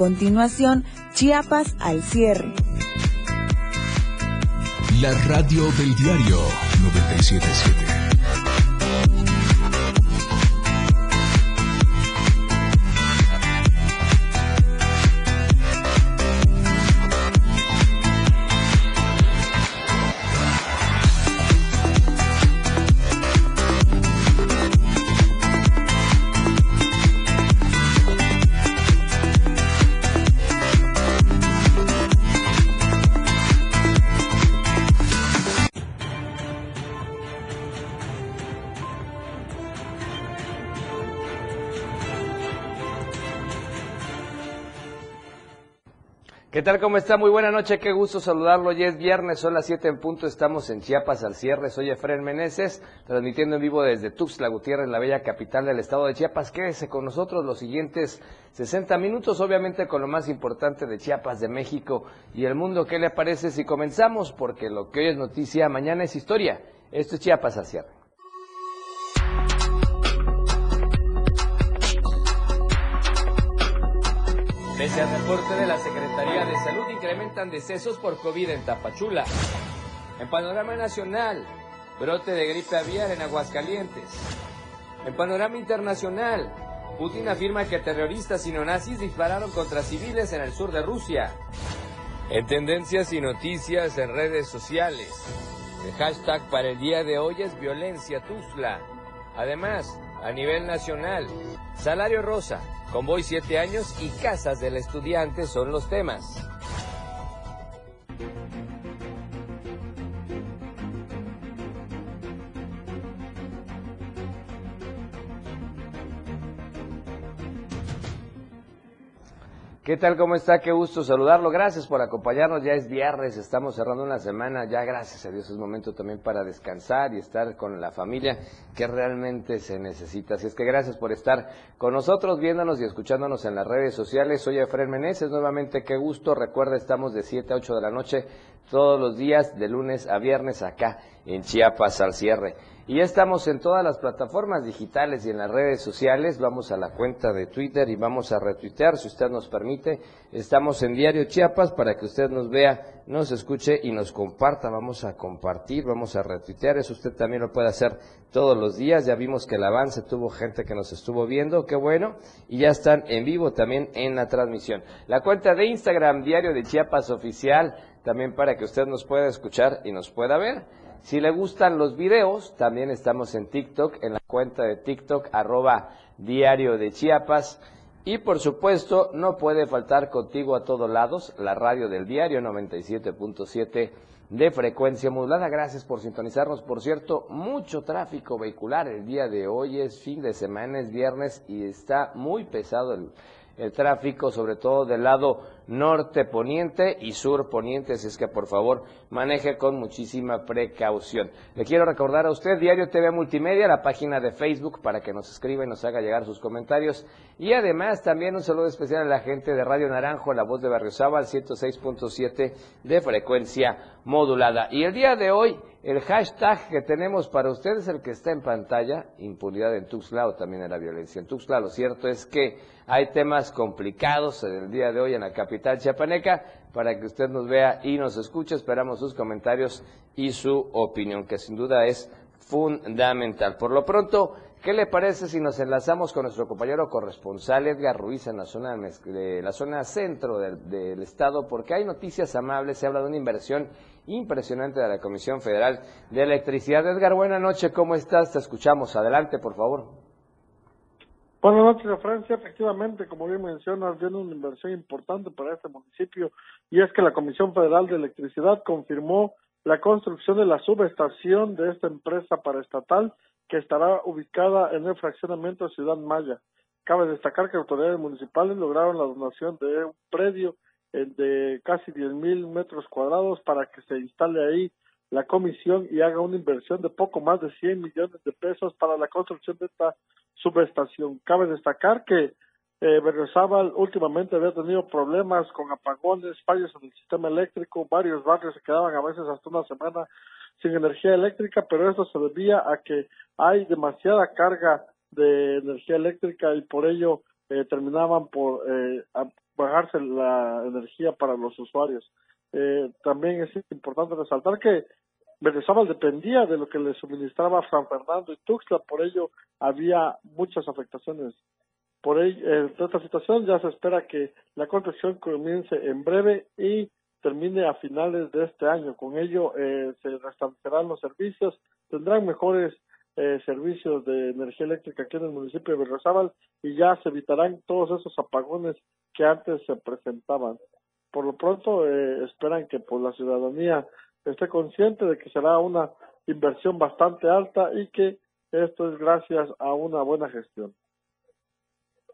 Continuación, Chiapas al cierre. La radio del diario 977. ¿Qué tal? ¿Cómo está? Muy buena noche, qué gusto saludarlo. Ya es viernes, son las 7 en punto, estamos en Chiapas al cierre. Soy Efren Meneses, transmitiendo en vivo desde Tuxtla Gutiérrez, la bella capital del estado de Chiapas. Quédese con nosotros los siguientes 60 minutos, obviamente con lo más importante de Chiapas, de México y el mundo. ¿Qué le parece si comenzamos? Porque lo que hoy es noticia, mañana es historia. Esto es Chiapas al cierre. Pese al reporte de la Secretaría de Salud, incrementan decesos por COVID en Tapachula. En panorama nacional, brote de gripe aviar en Aguascalientes. En panorama internacional, Putin afirma que terroristas y neonazis dispararon contra civiles en el sur de Rusia. En tendencias y noticias en redes sociales, el hashtag para el día de hoy es violencia Tuzla. Además, a nivel nacional, salario rosa, Convoy 7 años y casas del estudiante son los temas. ¿Qué tal? ¿Cómo está? Qué gusto saludarlo. Gracias por acompañarnos. Ya es viernes, estamos cerrando una semana. Ya gracias a Dios es momento también para descansar y estar con la familia que realmente se necesita. Así es que gracias por estar con nosotros, viéndonos y escuchándonos en las redes sociales. Soy Efraín Meneses. Nuevamente, qué gusto. Recuerda, estamos de 7 a 8 de la noche todos los días, de lunes a viernes, acá en Chiapas al cierre. Y ya estamos en todas las plataformas digitales y en las redes sociales. Vamos a la cuenta de Twitter y vamos a retuitear, si usted nos permite. Estamos en Diario Chiapas para que usted nos vea, nos escuche y nos comparta. Vamos a compartir, vamos a retuitear. Eso usted también lo puede hacer todos los días. Ya vimos que el avance tuvo gente que nos estuvo viendo, qué bueno. Y ya están en vivo también en la transmisión. La cuenta de Instagram, Diario de Chiapas Oficial, también para que usted nos pueda escuchar y nos pueda ver. Si le gustan los videos, también estamos en TikTok, en la cuenta de TikTok, arroba diario de Chiapas. Y por supuesto, no puede faltar contigo a todos lados la radio del diario 97.7 de frecuencia modulada. Gracias por sintonizarnos. Por cierto, mucho tráfico vehicular el día de hoy. Es fin de semana, es viernes y está muy pesado el, el tráfico, sobre todo del lado norte poniente y sur poniente, así es que por favor maneje con muchísima precaución. Le quiero recordar a usted Diario TV Multimedia, la página de Facebook para que nos escriba y nos haga llegar sus comentarios y además también un saludo especial a la gente de Radio Naranjo, la voz de Barrio Sábal 106.7 de frecuencia modulada. Y el día de hoy el hashtag que tenemos para ustedes es el que está en pantalla, impunidad en Tuxtla o también en la violencia en Tuxtla. Lo cierto es que hay temas complicados en el día de hoy en la capital chiapaneca para que usted nos vea y nos escuche. Esperamos sus comentarios y su opinión, que sin duda es fundamental. Por lo pronto, ¿qué le parece si nos enlazamos con nuestro compañero corresponsal Edgar Ruiz en la zona, de la zona centro del, del estado? Porque hay noticias amables, se habla de una inversión impresionante de la Comisión Federal de Electricidad. Edgar, buenas noches, ¿cómo estás? Te escuchamos. Adelante, por favor. Buenas noches, Francia. Efectivamente, como bien mencionas, viene una inversión importante para este municipio y es que la Comisión Federal de Electricidad confirmó la construcción de la subestación de esta empresa paraestatal que estará ubicada en el fraccionamiento Ciudad Maya. Cabe destacar que autoridades municipales lograron la donación de un predio de casi 10 mil metros cuadrados para que se instale ahí la comisión y haga una inversión de poco más de 100 millones de pesos para la construcción de esta subestación. Cabe destacar que eh, Berriozábal últimamente había tenido problemas con apagones, fallos en el sistema eléctrico, varios barrios se quedaban a veces hasta una semana sin energía eléctrica, pero esto se debía a que hay demasiada carga de energía eléctrica y por ello eh, terminaban por eh, bajarse la energía para los usuarios. Eh, también es importante resaltar que Venezuela dependía de lo que le suministraba San Fernando y Tuxtla, por ello había muchas afectaciones. Por ello, en esta situación ya se espera que la construcción comience en breve y termine a finales de este año. Con ello eh, se restablecerán los servicios, tendrán mejores eh, servicios de energía eléctrica aquí en el municipio de Berrozábal y ya se evitarán todos esos apagones que antes se presentaban. Por lo pronto eh, esperan que pues, la ciudadanía esté consciente de que será una inversión bastante alta y que esto es gracias a una buena gestión.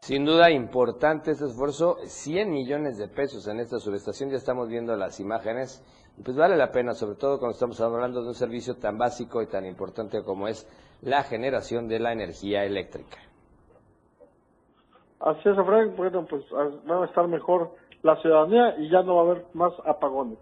Sin duda importante este esfuerzo, 100 millones de pesos en esta subestación, ya estamos viendo las imágenes, pues vale la pena, sobre todo cuando estamos hablando de un servicio tan básico y tan importante como es la generación de la energía eléctrica. Así es, Frank, bueno, pues va a estar mejor la ciudadanía y ya no va a haber más apagones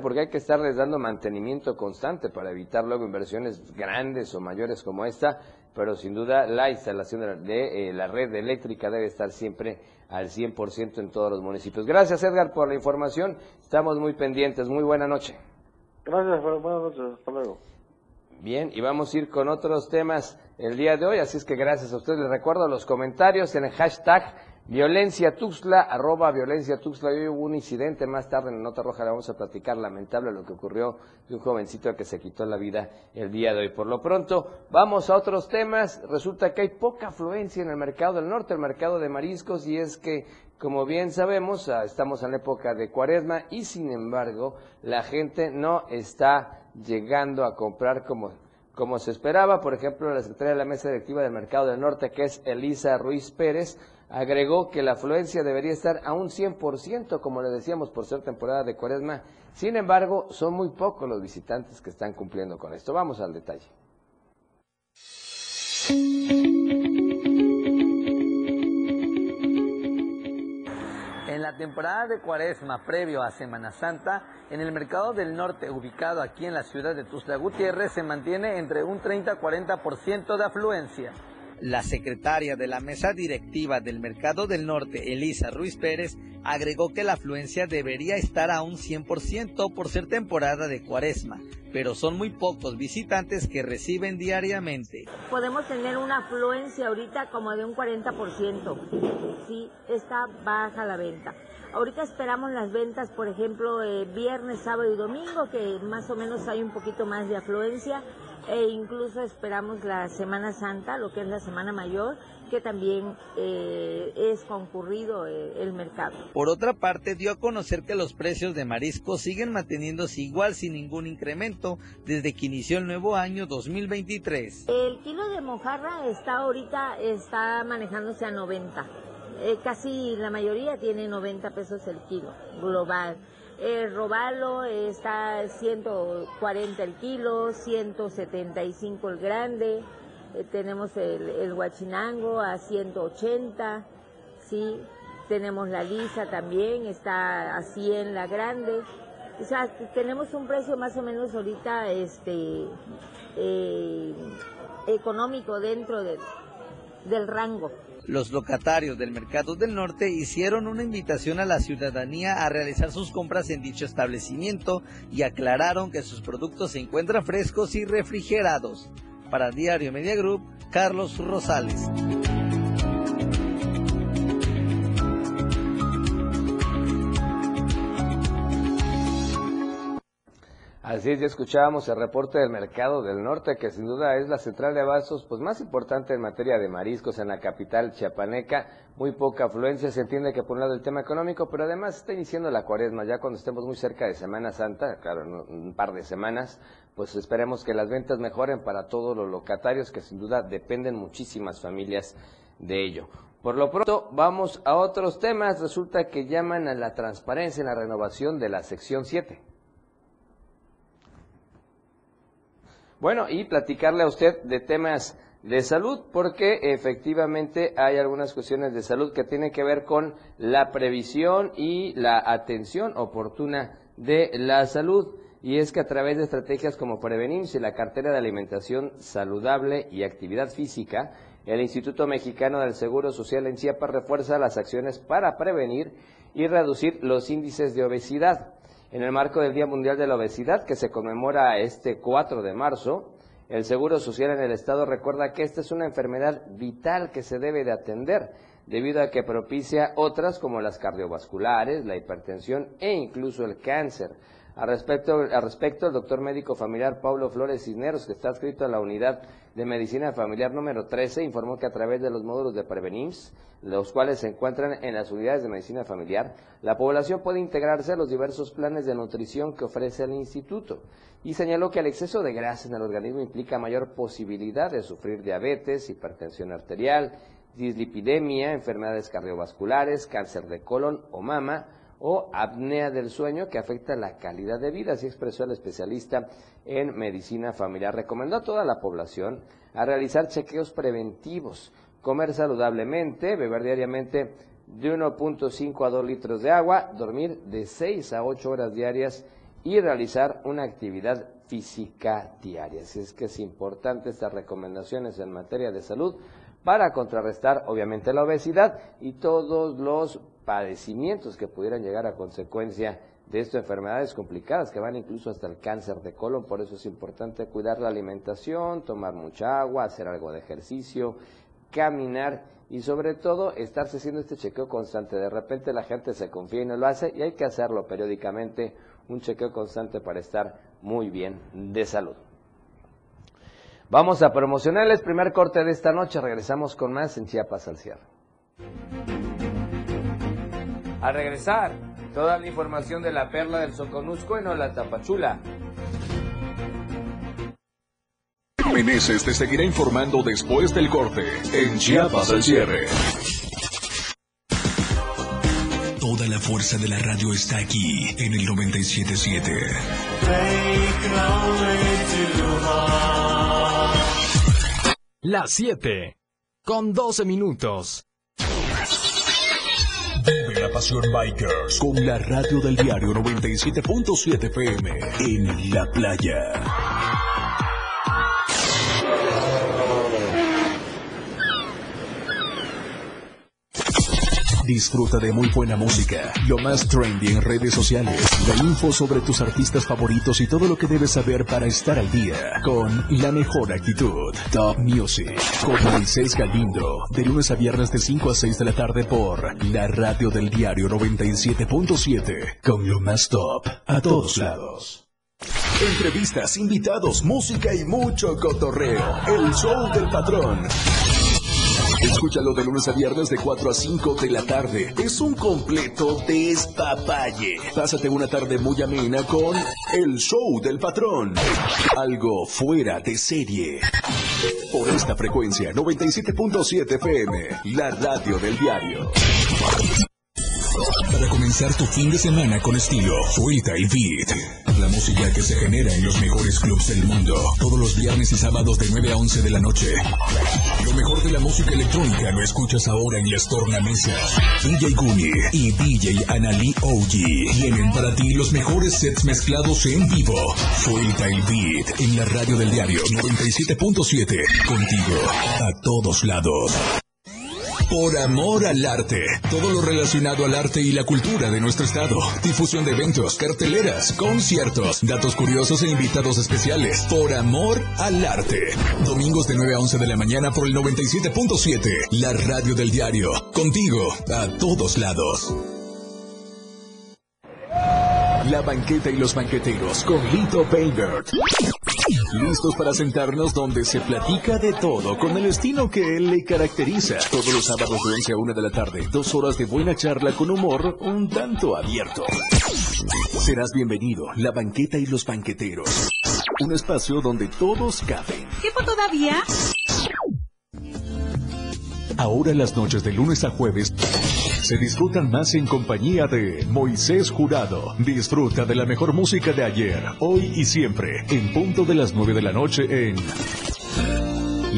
porque hay que estarles dando mantenimiento constante para evitar luego inversiones grandes o mayores como esta, pero sin duda la instalación de, la, eh, red eléctrica debe estar siempre al 100% en todos los municipios. Gracias Edgar por la información, estamos muy pendientes, muy buena noche. Gracias, buenas noches, hasta luego. Bien, y vamos a ir con otros temas el día de hoy, así es que gracias a ustedes. Les recuerdo los comentarios en el hashtag Violencia Tuxtla, arroba Violencia Tuxtla. Hoy hubo un incidente más tarde en la Nota Roja, le vamos a platicar lamentable lo que ocurrió de un jovencito que se quitó la vida el día de hoy. Por lo pronto, vamos a otros temas. Resulta que hay poca afluencia en el mercado del norte, el mercado de mariscos, y es que, como bien sabemos, ah, estamos en la época de cuaresma y sin embargo, la gente no está llegando a comprar como como se esperaba, por ejemplo, la secretaria de la Mesa Directiva del Mercado del Norte, que es Elisa Ruiz Pérez, agregó que la afluencia debería estar a un 100%, como le decíamos, por ser temporada de cuaresma. Sin embargo, son muy pocos los visitantes que están cumpliendo con esto. Vamos al detalle. La temporada de cuaresma previo a Semana Santa, en el mercado del norte ubicado aquí en la ciudad de Tuzla Gutiérrez se mantiene entre un 30-40% de afluencia. La secretaria de la mesa directiva del Mercado del Norte, Elisa Ruiz Pérez, agregó que la afluencia debería estar a un 100% por ser temporada de cuaresma, pero son muy pocos visitantes que reciben diariamente. Podemos tener una afluencia ahorita como de un 40%. Sí, está baja la venta. Ahorita esperamos las ventas, por ejemplo, eh, viernes, sábado y domingo, que más o menos hay un poquito más de afluencia e incluso esperamos la Semana Santa, lo que es la Semana Mayor, que también eh, es concurrido eh, el mercado. Por otra parte, dio a conocer que los precios de marisco siguen manteniéndose igual sin ningún incremento desde que inició el nuevo año 2023. El kilo de mojarra está ahorita está manejándose a 90. Eh, casi la mayoría tiene 90 pesos el kilo global. El robalo está 140 el kilo, 175 el grande. Eh, tenemos el, el, guachinango a 180, ¿sí? Tenemos la lisa también, está a 100 la grande. O sea, tenemos un precio más o menos ahorita este, eh, económico dentro del rango. Los locatarios del Mercado del Norte hicieron una invitación a la ciudadanía a realizar sus compras en dicho establecimiento y aclararon que sus productos se encuentran frescos y refrigerados. Para Diario Media Group, Carlos Rosales. Así es, ya escuchábamos el reporte del mercado del norte, que sin duda es la central de abastos pues, más importante en materia de mariscos en la capital chiapaneca. Muy poca afluencia, se entiende que por un lado el tema económico, pero además está iniciando la cuaresma, ya cuando estemos muy cerca de Semana Santa, claro, un par de semanas, pues esperemos que las ventas mejoren para todos los locatarios, que sin duda dependen muchísimas familias de ello. Por lo pronto, vamos a otros temas. Resulta que llaman a la transparencia en la renovación de la sección 7. Bueno, y platicarle a usted de temas de salud, porque efectivamente hay algunas cuestiones de salud que tienen que ver con la previsión y la atención oportuna de la salud. Y es que a través de estrategias como Prevenirse, la cartera de alimentación saludable y actividad física, El Instituto Mexicano del Seguro Social en Chiapas refuerza las acciones para prevenir y reducir los índices de obesidad. En el marco del Día Mundial de la Obesidad, que se conmemora este 4 de marzo, el Seguro Social en el Estado recuerda que esta es una enfermedad vital que se debe de atender, debido a que propicia otras como las cardiovasculares, la hipertensión e incluso el cáncer. Al respecto, al respecto, el doctor médico familiar Pablo Flores Cisneros, que está adscrito a la unidad de medicina familiar número 13, informó que a través de los módulos de Prevenims, los cuales se encuentran en las unidades de medicina familiar, la población puede integrarse a los diversos planes de nutrición que ofrece el instituto. Y señaló que el exceso de grasa en el organismo implica mayor posibilidad de sufrir diabetes, hipertensión arterial, dislipidemia, enfermedades cardiovasculares, cáncer de colon o mama, o apnea del sueño que afecta la calidad de vida, así expresó el especialista en medicina familiar. Recomendó a toda la población a realizar chequeos preventivos, comer saludablemente, beber diariamente de 1.5 a 2 litros de agua, dormir de 6 a 8 horas diarias y realizar una actividad física diaria. Así es que es importante estas recomendaciones en materia de salud para contrarrestar obviamente la obesidad y todos los padecimientos que pudieran llegar a consecuencia de estas enfermedades complicadas que van incluso hasta el cáncer de colon. Por eso es importante cuidar la alimentación, tomar mucha agua, hacer algo de ejercicio, caminar y sobre todo estarse haciendo este chequeo constante. De repente la gente se confía y no lo hace y hay que hacerlo periódicamente, un chequeo constante para estar muy bien de salud. Vamos a promocionarles primer corte de esta noche. Regresamos con más en Chiapas al cierre. Al regresar, toda la información de la perla del Soconusco en la Tapachula. Meneses te seguirá informando después del corte en Chiapas al cierre. Toda la fuerza de la radio está aquí en el 977. Las 7 con 12 minutos. Pasión Bikers con la radio del diario 97.7 FM en la playa. Disfruta de muy buena música, lo más trendy en redes sociales, la info sobre tus artistas favoritos y todo lo que debes saber para estar al día con la mejor actitud. Top Music con Moisés Galindo, de lunes a viernes de 5 a 6 de la tarde por la radio del diario 97.7 con lo más top a todos lados. Entrevistas, invitados, música y mucho cotorreo. El show del patrón. Escúchalo de lunes a viernes de 4 a 5 de la tarde. Es un completo despapalle. Pásate una tarde muy amena con El Show del Patrón. Algo fuera de serie. Por esta frecuencia, 97.7 FM, la radio del diario. Para comenzar tu fin de semana con estilo, Suelta y Beat. La música que se genera en los mejores clubs del mundo. Todos los viernes y sábados de 9 a 11 de la noche. Lo mejor de la música electrónica lo escuchas ahora en las tornamesas. DJ Guni y DJ Anali OG tienen para ti los mejores sets mezclados en vivo. Suelta el beat en la radio del diario 97.7. Contigo a todos lados. Por amor al arte. Todo lo relacionado al arte y la cultura de nuestro estado. Difusión de eventos, carteleras, conciertos, datos curiosos e invitados especiales. Por amor al arte. Domingos de 9 a 11 de la mañana por el 97.7. La radio del diario. Contigo a todos lados. La banqueta y los banqueteros con Lito Baybert. Listos para sentarnos donde se platica de todo con el estilo que él le caracteriza. Todos los sábados de 11 a 1 de la tarde, dos horas de buena charla con humor un tanto abierto. Serás bienvenido, la banqueta y los banqueteros. Un espacio donde todos caben. ¿Tiempo todavía? Ahora las noches de lunes a jueves se disfrutan más en compañía de Moisés Jurado. Disfruta de la mejor música de ayer, hoy y siempre, en punto de las 9 de la noche en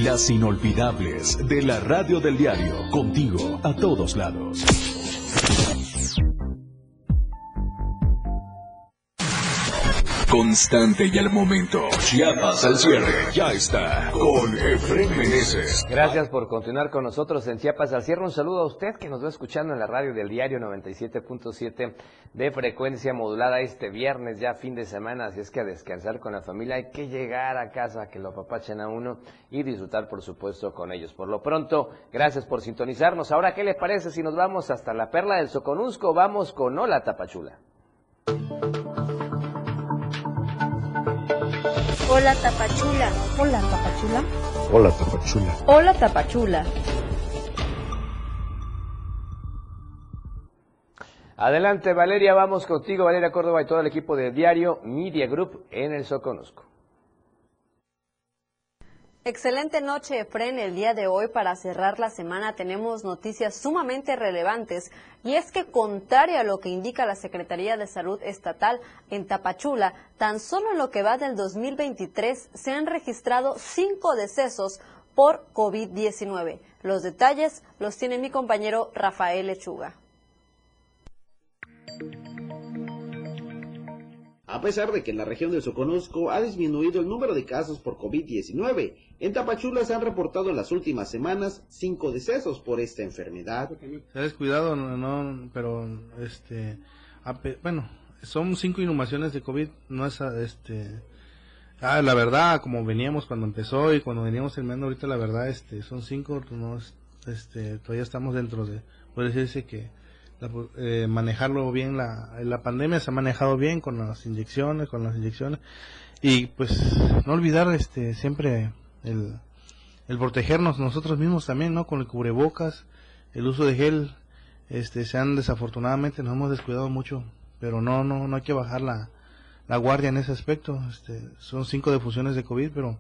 Las Inolvidables de la Radio del Diario, contigo a todos lados. Constante y al momento. Chiapas al cierre. Ya está con Efren Meneses. Gracias por continuar con nosotros en Chiapas al cierre. Un saludo a usted que nos va escuchando en la radio del diario 97.7 de frecuencia modulada este viernes, ya fin de semana. Así es que a descansar con la familia hay que llegar a casa, que lo apapachen a uno y disfrutar, por supuesto, con ellos. Por lo pronto, gracias por sintonizarnos. Ahora, ¿qué le parece si nos vamos hasta la perla del Soconusco? Vamos con Hola Tapachula. Hola Tapachula. Hola, Tapachula. Hola, Tapachula. Hola, Tapachula. Adelante, Valeria, vamos contigo, Valeria Córdoba y todo el equipo de Diario Media Group en el Soconusco. Excelente noche, Efren. El día de hoy, para cerrar la semana, tenemos noticias sumamente relevantes. Y es que, contrario a lo que indica la Secretaría de Salud Estatal en Tapachula, tan solo en lo que va del 2023 se han registrado cinco decesos por COVID-19. Los detalles los tiene mi compañero Rafael Lechuga. A pesar de que en la región del Soconusco ha disminuido el número de casos por COVID-19, en Tapachula se han reportado en las últimas semanas cinco decesos por esta enfermedad. Se ha descuidado, no, pero este, bueno, son cinco inhumaciones de COVID, no es este, ah, la verdad, como veníamos cuando empezó y cuando veníamos terminando ahorita, la verdad, este, son cinco, no, es- este, todavía estamos dentro de, puede decirse que la- eh, manejarlo bien, la, la pandemia se ha manejado bien con las inyecciones, con las inyecciones. Y pues no olvidar, este, siempre el, el protegernos nosotros mismos también, ¿no? Con el cubrebocas, el uso de gel, este, se han desafortunadamente nos hemos descuidado mucho, pero no, no, no hay que bajar la, la guardia en ese aspecto, este, son cinco defusiones de COVID, pero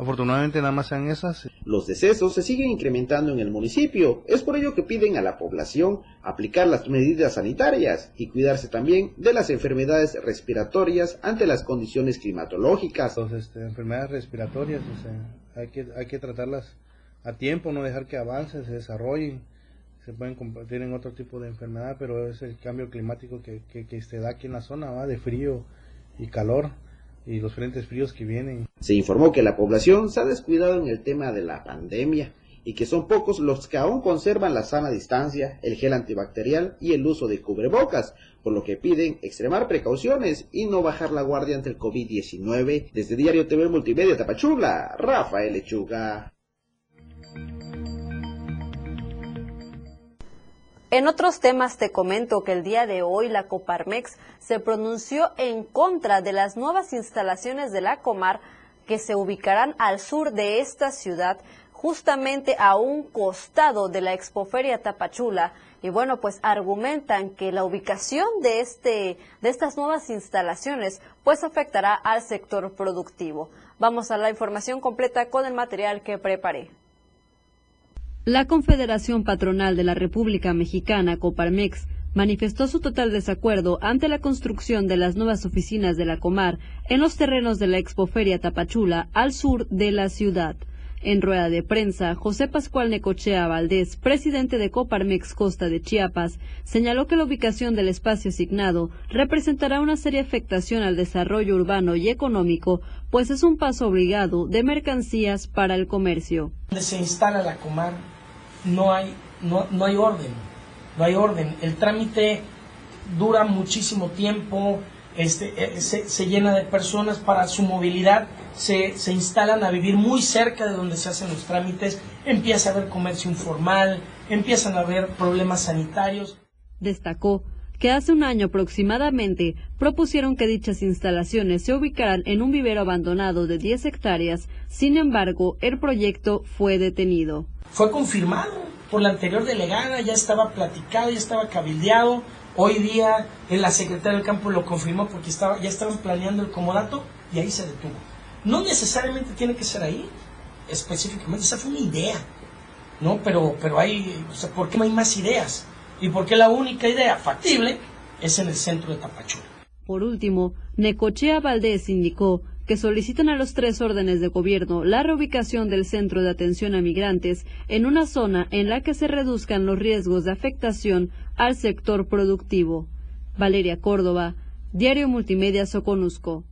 afortunadamente nada más sean esas. Los decesos se siguen incrementando en el municipio. Es por ello que piden a la población aplicar las medidas sanitarias y cuidarse también de las enfermedades respiratorias ante las condiciones climatológicas. Los, este, enfermedades respiratorias, o sea, hay que, hay que tratarlas a tiempo, no dejar que avancen, se desarrollen, se pueden compartir en otro tipo de enfermedad, pero es el cambio climático que, que, que se da aquí en la zona, ¿va? de frío y calor y los frentes fríos que vienen. Se informó que la población se ha descuidado en el tema de la pandemia y que son pocos los que aún conservan la sana distancia, el gel antibacterial y el uso de cubrebocas, por lo que piden extremar precauciones y no bajar la guardia ante el COVID-19. Desde Diario TV Multimedia Tapachula, Rafael Lechuga. En otros temas te comento que el día de hoy la Coparmex se pronunció en contra de las nuevas instalaciones de la Comar que se ubicarán al sur de esta ciudad, justamente a un costado de la Expoferia Tapachula. Y bueno, pues argumentan que la ubicación de, este, de estas nuevas instalaciones pues afectará al sector productivo. Vamos a la información completa con el material que preparé. La Confederación Patronal de la República Mexicana, Coparmex, manifestó su total desacuerdo ante la construcción de las nuevas oficinas de la Comar en los terrenos de la Expoferia Tapachula, al sur de la ciudad. En rueda de prensa, José Pascual Necochea Valdés, presidente de Coparmex Costa de Chiapas, señaló que la ubicación del espacio asignado representará una seria afectación al desarrollo urbano y económico, pues es un paso obligado de mercancías para el comercio. donde se instala la comar no hay no, no hay orden no hay orden el trámite dura muchísimo tiempo este eh, se, se llena de personas para su movilidad se, se instalan a vivir muy cerca de donde se hacen los trámites empieza a haber comercio informal empiezan a haber problemas sanitarios Destacó que hace un año aproximadamente propusieron que dichas instalaciones se ubicaran en un vivero abandonado de 10 hectáreas, sin embargo, el proyecto fue detenido. fue confirmado por la anterior delegada, ya estaba platicado, ya estaba cabildeado. Hoy día la secretaria del campo lo confirmó porque estaba, ya estaban planeando el comodato y ahí se detuvo. No necesariamente tiene que ser ahí, específicamente, esa fue una idea, ¿no? Pero, pero hay, o sea, ¿por qué no hay más ideas? ¿Y por qué la única idea factible es en el centro de Tapachula? Por último, Necochea Valdés indicó que solicitan a los tres órdenes de gobierno la reubicación del centro de atención a migrantes en una zona en la que se reduzcan los riesgos de afectación al sector productivo. Valeria Córdoba, Diario Multimedia Soconusco.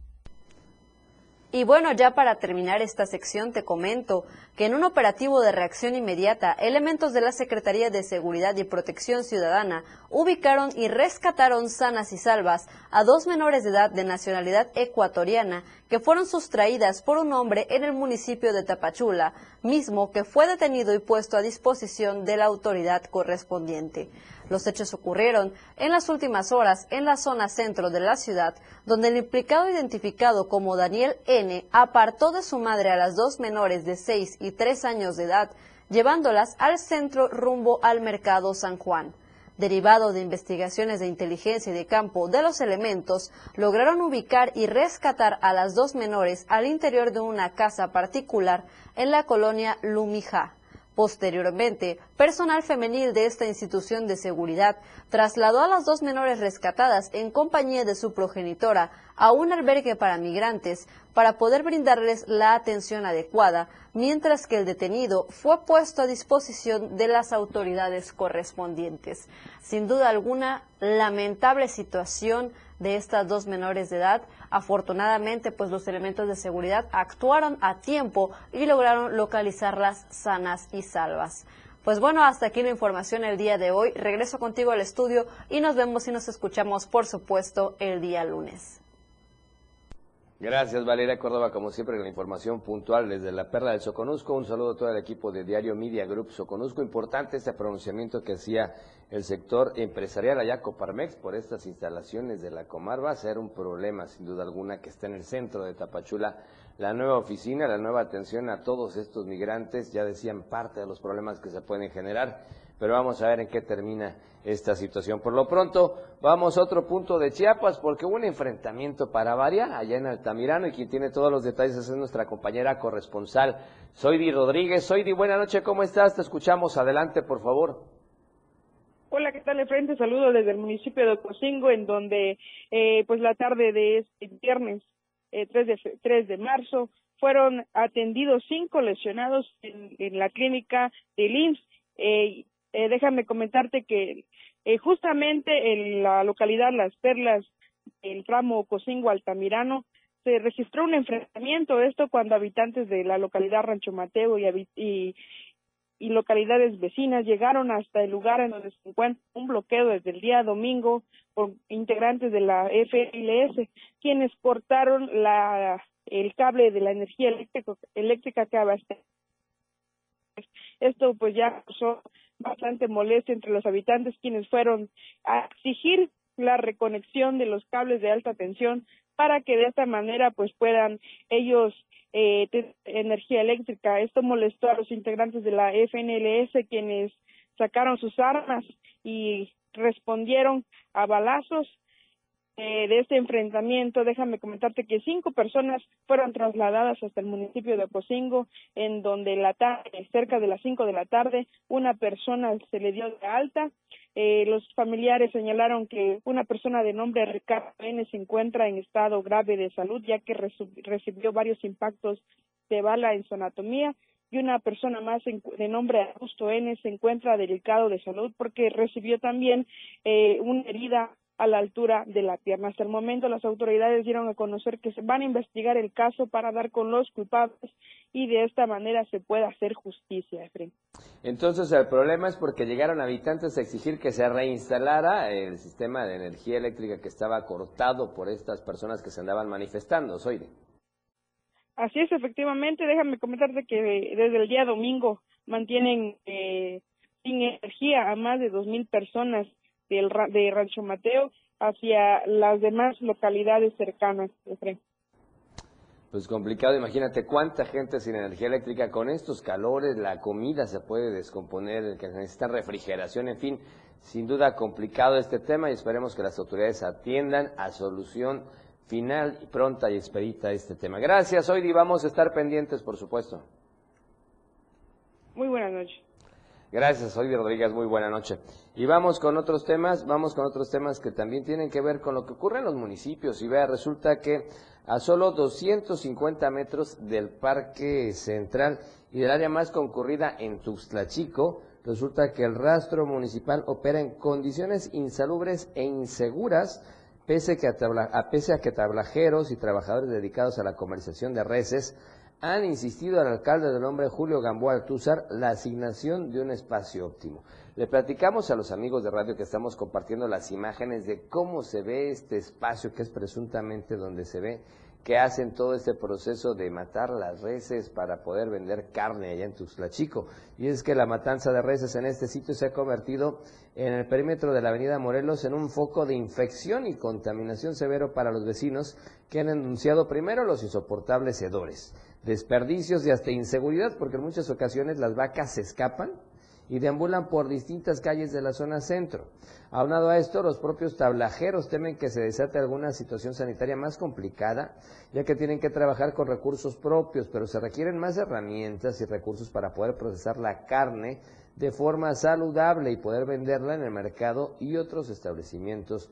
Y bueno, ya para terminar esta sección te comento, que en un operativo de reacción inmediata, elementos de la Secretaría de Seguridad y Protección Ciudadana ubicaron y rescataron sanas y salvas a dos menores de edad de nacionalidad ecuatoriana que fueron sustraídas por un hombre en el municipio de Tapachula, mismo que fue detenido y puesto a disposición de la autoridad correspondiente. Los hechos ocurrieron en las últimas horas en la zona centro de la ciudad, donde el implicado identificado como Daniel N. apartó de su madre a las dos menores de 6 y 3 años de edad, llevándolas al centro rumbo al mercado San Juan. Derivado de investigaciones de inteligencia y de campo de los elementos, lograron ubicar y rescatar a las dos menores al interior de una casa particular en la colonia Lumijá. Posteriormente, personal femenil de esta institución de seguridad trasladó a las dos menores rescatadas en compañía de su progenitora a un albergue para migrantes para poder brindarles la atención adecuada, mientras que el detenido fue puesto a disposición de las autoridades correspondientes. Sin duda alguna, lamentable situación de estas dos menores de edad. Afortunadamente, pues los elementos de seguridad actuaron a tiempo y lograron localizarlas sanas y salvas. Pues bueno, hasta aquí la información el día de hoy. Regreso contigo al estudio y nos vemos y nos escuchamos, por supuesto, el día lunes. Gracias Valeria Córdoba, como siempre, con la información puntual desde la Perla del Soconusco. Un saludo a todo el equipo de Diario Media Group Soconusco. Importante este pronunciamiento que hacía el sector empresarial allá Coparmex por estas instalaciones de la Comar. Va a ser un problema, sin duda alguna, que está en el centro de Tapachula la nueva oficina, la nueva atención a todos estos migrantes. Ya decían parte de los problemas que se pueden generar pero vamos a ver en qué termina esta situación. Por lo pronto, vamos a otro punto de Chiapas, porque hubo un enfrentamiento para variar allá en Altamirano, y quien tiene todos los detalles es nuestra compañera corresponsal, Soidi Rodríguez. Soidi, buena noche, ¿cómo estás? Te escuchamos, adelante, por favor. Hola, ¿qué tal, frente? Saludo desde el municipio de Ocosingo, en donde, eh, pues, la tarde de este viernes eh, 3, de, 3 de marzo, fueron atendidos cinco lesionados en, la clínica del IMSS. Eh, eh, déjame comentarte que eh, justamente en la localidad Las Perlas, el tramo Cocingo Altamirano, se registró un enfrentamiento, esto cuando habitantes de la localidad Rancho Mateo y, localidades vecinas llegaron hasta el lugar en donde se encuentra un bloqueo desde el día domingo por integrantes de la FLS, quienes cortaron la, el cable de la energía eléctrico, eléctrica que abastece. Esto pues ya causó bastante molestia entre los habitantes quienes fueron a exigir la reconexión de los cables de alta tensión para que de esta manera pues puedan ellos eh, tener energía eléctrica. Esto molestó a los integrantes de la FNLS quienes sacaron sus armas y respondieron a balazos eh, de este enfrentamiento, déjame comentarte que cinco personas fueron trasladadas hasta el municipio de Apocingo, en donde la tarde, cerca de las cinco de la tarde, una persona se le dio de alta. Eh, los familiares señalaron que una persona de nombre Ricardo N se encuentra en estado grave de salud, ya que recibió varios impactos de bala en su anatomía y una persona más de nombre Augusto N se encuentra delicado de salud porque recibió también eh, una herida a la altura de la pierna. Hasta el momento las autoridades dieron a conocer que se van a investigar el caso para dar con los culpables y de esta manera se pueda hacer justicia. Entonces el problema es porque llegaron habitantes a exigir que se reinstalara el sistema de energía eléctrica que estaba cortado por estas personas que se andaban manifestando, Soide. Así es, efectivamente. Déjame comentarte que desde el día domingo mantienen eh, sin energía a más de dos mil personas del, de Rancho Mateo hacia las demás localidades cercanas. Pues complicado, imagínate cuánta gente sin energía eléctrica con estos calores, la comida se puede descomponer, que necesita refrigeración, en fin, sin duda complicado este tema y esperemos que las autoridades atiendan a solución final y pronta y expedita este tema. Gracias, hoy vamos a estar pendientes, por supuesto. Muy buenas noches. Gracias, soy Rodríguez, muy buena noche. Y vamos con otros temas, vamos con otros temas que también tienen que ver con lo que ocurre en los municipios. Y vea, resulta que a solo 250 metros del Parque Central y del área más concurrida en Tuxtla Chico, resulta que el rastro municipal opera en condiciones insalubres e inseguras pese, que a tabla- a, pese a que tablajeros y trabajadores dedicados a la comercialización de reses han insistido al alcalde del nombre Julio Gamboa Altúzar la asignación de un espacio óptimo. Le platicamos a los amigos de radio que estamos compartiendo las imágenes de cómo se ve este espacio que es presuntamente donde se ve que hacen todo este proceso de matar las reses para poder vender carne allá en Tuxtla Chico. Y es que la matanza de reses en este sitio se ha convertido en el perímetro de la avenida Morelos en un foco de infección y contaminación severo para los vecinos que han denunciado primero los insoportables hedores, desperdicios y hasta inseguridad porque en muchas ocasiones las vacas se escapan y deambulan por distintas calles de la zona centro. Aunado a esto, los propios tablajeros temen que se desate alguna situación sanitaria más complicada, ya que tienen que trabajar con recursos propios, pero se requieren más herramientas y recursos para poder procesar la carne de forma saludable y poder venderla en el mercado y otros establecimientos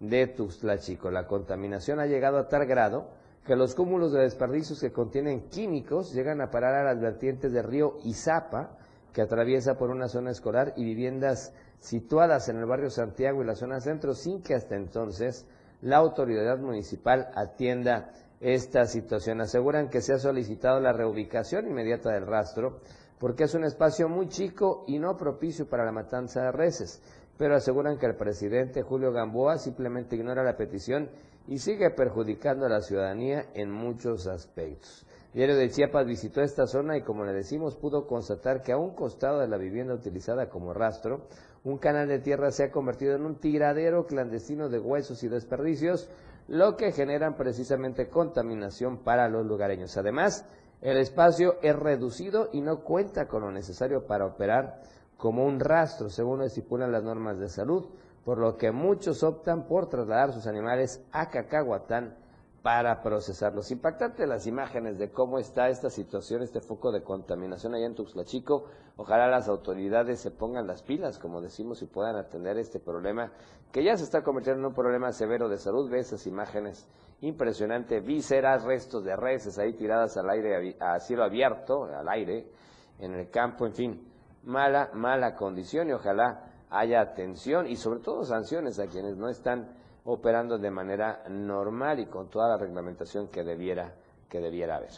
de Tuxtla Chico. La contaminación ha llegado a tal grado que los cúmulos de desperdicios que contienen químicos llegan a parar a las vertientes del río Izapa, que atraviesa por una zona escolar y viviendas situadas en el barrio Santiago y la zona centro, sin que hasta entonces la autoridad municipal atienda esta situación. Aseguran que se ha solicitado la reubicación inmediata del rastro, porque es un espacio muy chico y no propicio para la matanza de reses, pero aseguran que el presidente Julio Gamboa simplemente ignora la petición y sigue perjudicando a la ciudadanía en muchos aspectos. Diario de Chiapas visitó esta zona y como le decimos pudo constatar que a un costado de la vivienda utilizada como rastro, un canal de tierra se ha convertido en un tiradero clandestino de huesos y desperdicios, lo que generan precisamente contaminación para los lugareños. Además, el espacio es reducido y no cuenta con lo necesario para operar como un rastro, según estipulan las normas de salud, por lo que muchos optan por trasladar sus animales a Cacahuatán para procesarlos. Impactante las imágenes de cómo está esta situación, este foco de contaminación allá en Tuxtla Chico. Ojalá las autoridades se pongan las pilas, como decimos, y puedan atender este problema que ya se está convirtiendo en un problema severo de salud. Ve esas imágenes impresionantes, vísceras, restos de reses ahí tiradas al aire, a cielo abierto, al aire, en el campo, en fin, mala, mala condición y ojalá haya atención y sobre todo sanciones a quienes no están operando de manera normal y con toda la reglamentación que debiera, que debiera haber.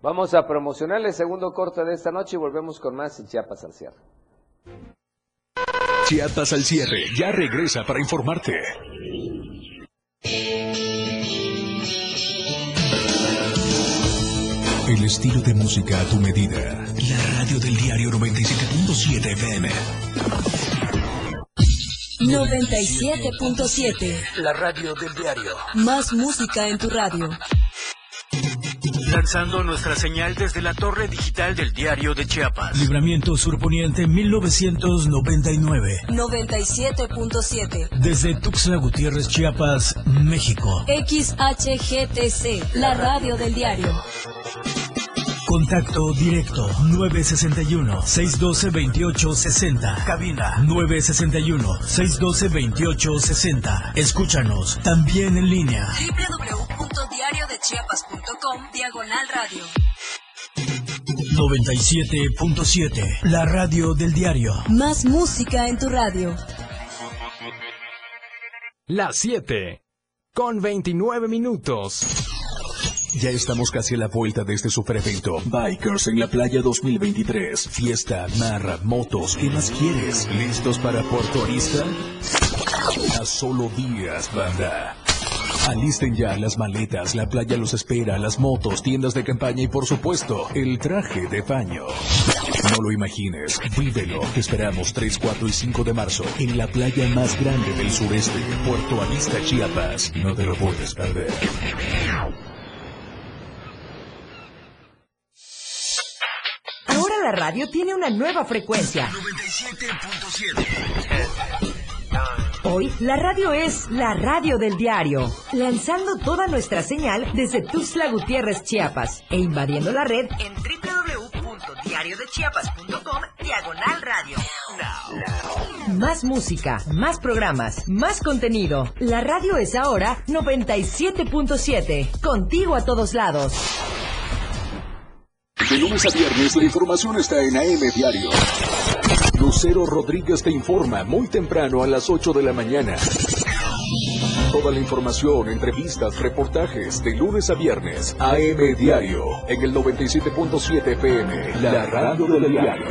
Vamos a promocionar el segundo corte de esta noche y volvemos con más Chiapas al cierre. Chiapas al cierre ya regresa para informarte. El estilo de música a tu medida. La radio del diario 97.7 FM. 97.7. La radio del diario. Más música en tu radio. Lanzando nuestra señal desde la torre digital del diario de Chiapas. Libramiento Surponiente 1999. 97.7. Desde Tuxtla Gutiérrez, Chiapas, México. XHGTC, la radio del diario. Contacto directo 961-612-2860. Cabina 961-612-2860. Escúchanos también en línea. www.diariodechiapas.com Diagonal Radio. 97.7. La radio del diario. Más música en tu radio. Las 7. Con 29 minutos. Ya estamos casi a la vuelta de este super evento. Bikers en la playa 2023. Fiesta, mar, motos, ¿qué más quieres? ¿Listos para Puerto Arista? A solo días, banda. Alisten ya las maletas, la playa los espera, las motos, tiendas de campaña y por supuesto, el traje de baño. No lo imagines, vívelo. Te esperamos 3, 4 y 5 de marzo en la playa más grande del sureste, Puerto Arista, Chiapas. No te lo puedes perder. La radio tiene una nueva frecuencia. 97.7. Hoy la radio es la radio del diario, lanzando toda nuestra señal desde Tuxtla Gutiérrez, Chiapas, e invadiendo la red en www.diariodechiapas.com diagonal radio. Más música, más programas, más contenido. La radio es ahora 97.7, contigo a todos lados. De lunes a viernes la información está en AM Diario. Lucero Rodríguez te informa muy temprano a las 8 de la mañana. Toda la información, entrevistas, reportajes de lunes a viernes. AM Diario en el 97.7 FM. La radio del diario.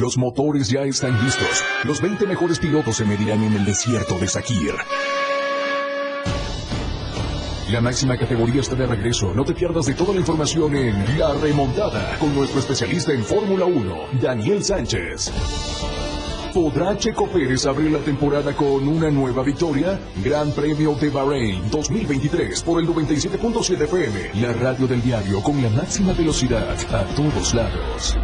Los motores ya están listos. Los 20 mejores pilotos se medirán en el desierto de Sakir. La máxima categoría está de regreso. No te pierdas de toda la información en La Remontada con nuestro especialista en Fórmula 1, Daniel Sánchez. ¿Podrá Checo Pérez abrir la temporada con una nueva victoria? Gran Premio de Bahrein 2023 por el 97.7 FM, la radio del diario con la máxima velocidad a todos lados.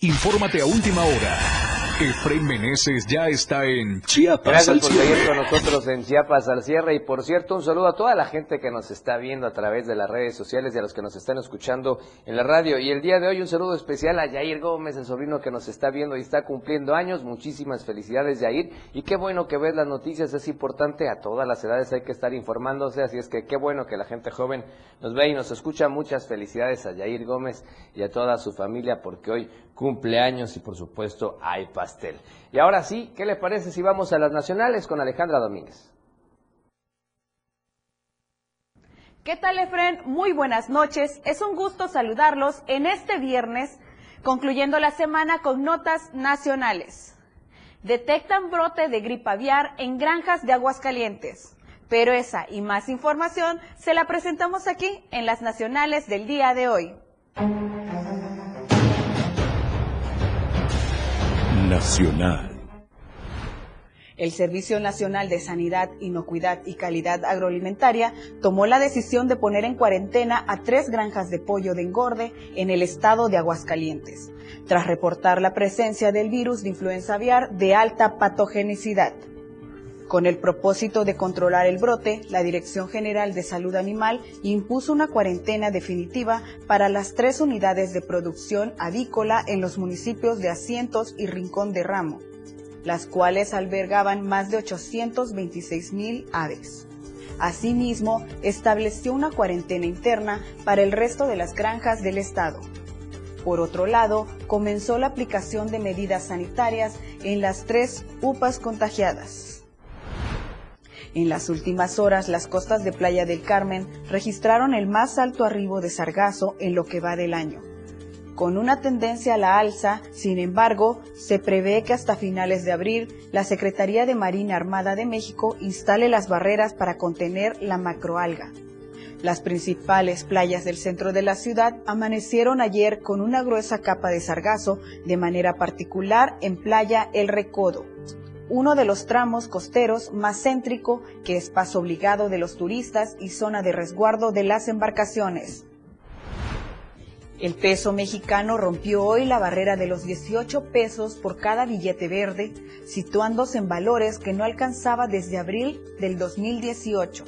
Infórmate a última hora. Efraín Meneses ya está en Chiapas Gracias al por seguir con nosotros en Chiapas al cierre. Y por cierto, un saludo a toda la gente que nos está viendo a través de las redes sociales y a los que nos están escuchando en la radio. Y el día de hoy un saludo especial a Yair Gómez, el sobrino que nos está viendo y está cumpliendo años. Muchísimas felicidades, Yair. Y qué bueno que ves las noticias, es importante. A todas las edades hay que estar informándose. Así es que qué bueno que la gente joven nos ve y nos escucha. Muchas felicidades a Yair Gómez y a toda su familia porque hoy cumpleaños y por supuesto hay pastel. Y ahora sí, ¿qué le parece si vamos a las nacionales con Alejandra Domínguez? ¿Qué tal, Efren? Muy buenas noches. Es un gusto saludarlos en este viernes, concluyendo la semana con notas nacionales. Detectan brote de gripe aviar en granjas de Aguascalientes. Pero esa y más información se la presentamos aquí en las nacionales del día de hoy. El Servicio Nacional de Sanidad, Inocuidad y Calidad Agroalimentaria tomó la decisión de poner en cuarentena a tres granjas de pollo de engorde en el estado de Aguascalientes, tras reportar la presencia del virus de influenza aviar de alta patogenicidad. Con el propósito de controlar el brote, la Dirección General de Salud Animal impuso una cuarentena definitiva para las tres unidades de producción avícola en los municipios de Asientos y Rincón de Ramo, las cuales albergaban más de 826 mil aves. Asimismo, estableció una cuarentena interna para el resto de las granjas del estado. Por otro lado, comenzó la aplicación de medidas sanitarias en las tres UPAs contagiadas. En las últimas horas, las costas de Playa del Carmen registraron el más alto arribo de sargazo en lo que va del año. Con una tendencia a la alza, sin embargo, se prevé que hasta finales de abril la Secretaría de Marina Armada de México instale las barreras para contener la macroalga. Las principales playas del centro de la ciudad amanecieron ayer con una gruesa capa de sargazo, de manera particular en Playa El Recodo, uno de los tramos costeros más céntrico que es paso obligado de los turistas y zona de resguardo de las embarcaciones. El peso mexicano rompió hoy la barrera de los 18 pesos por cada billete verde, situándose en valores que no alcanzaba desde abril del 2018.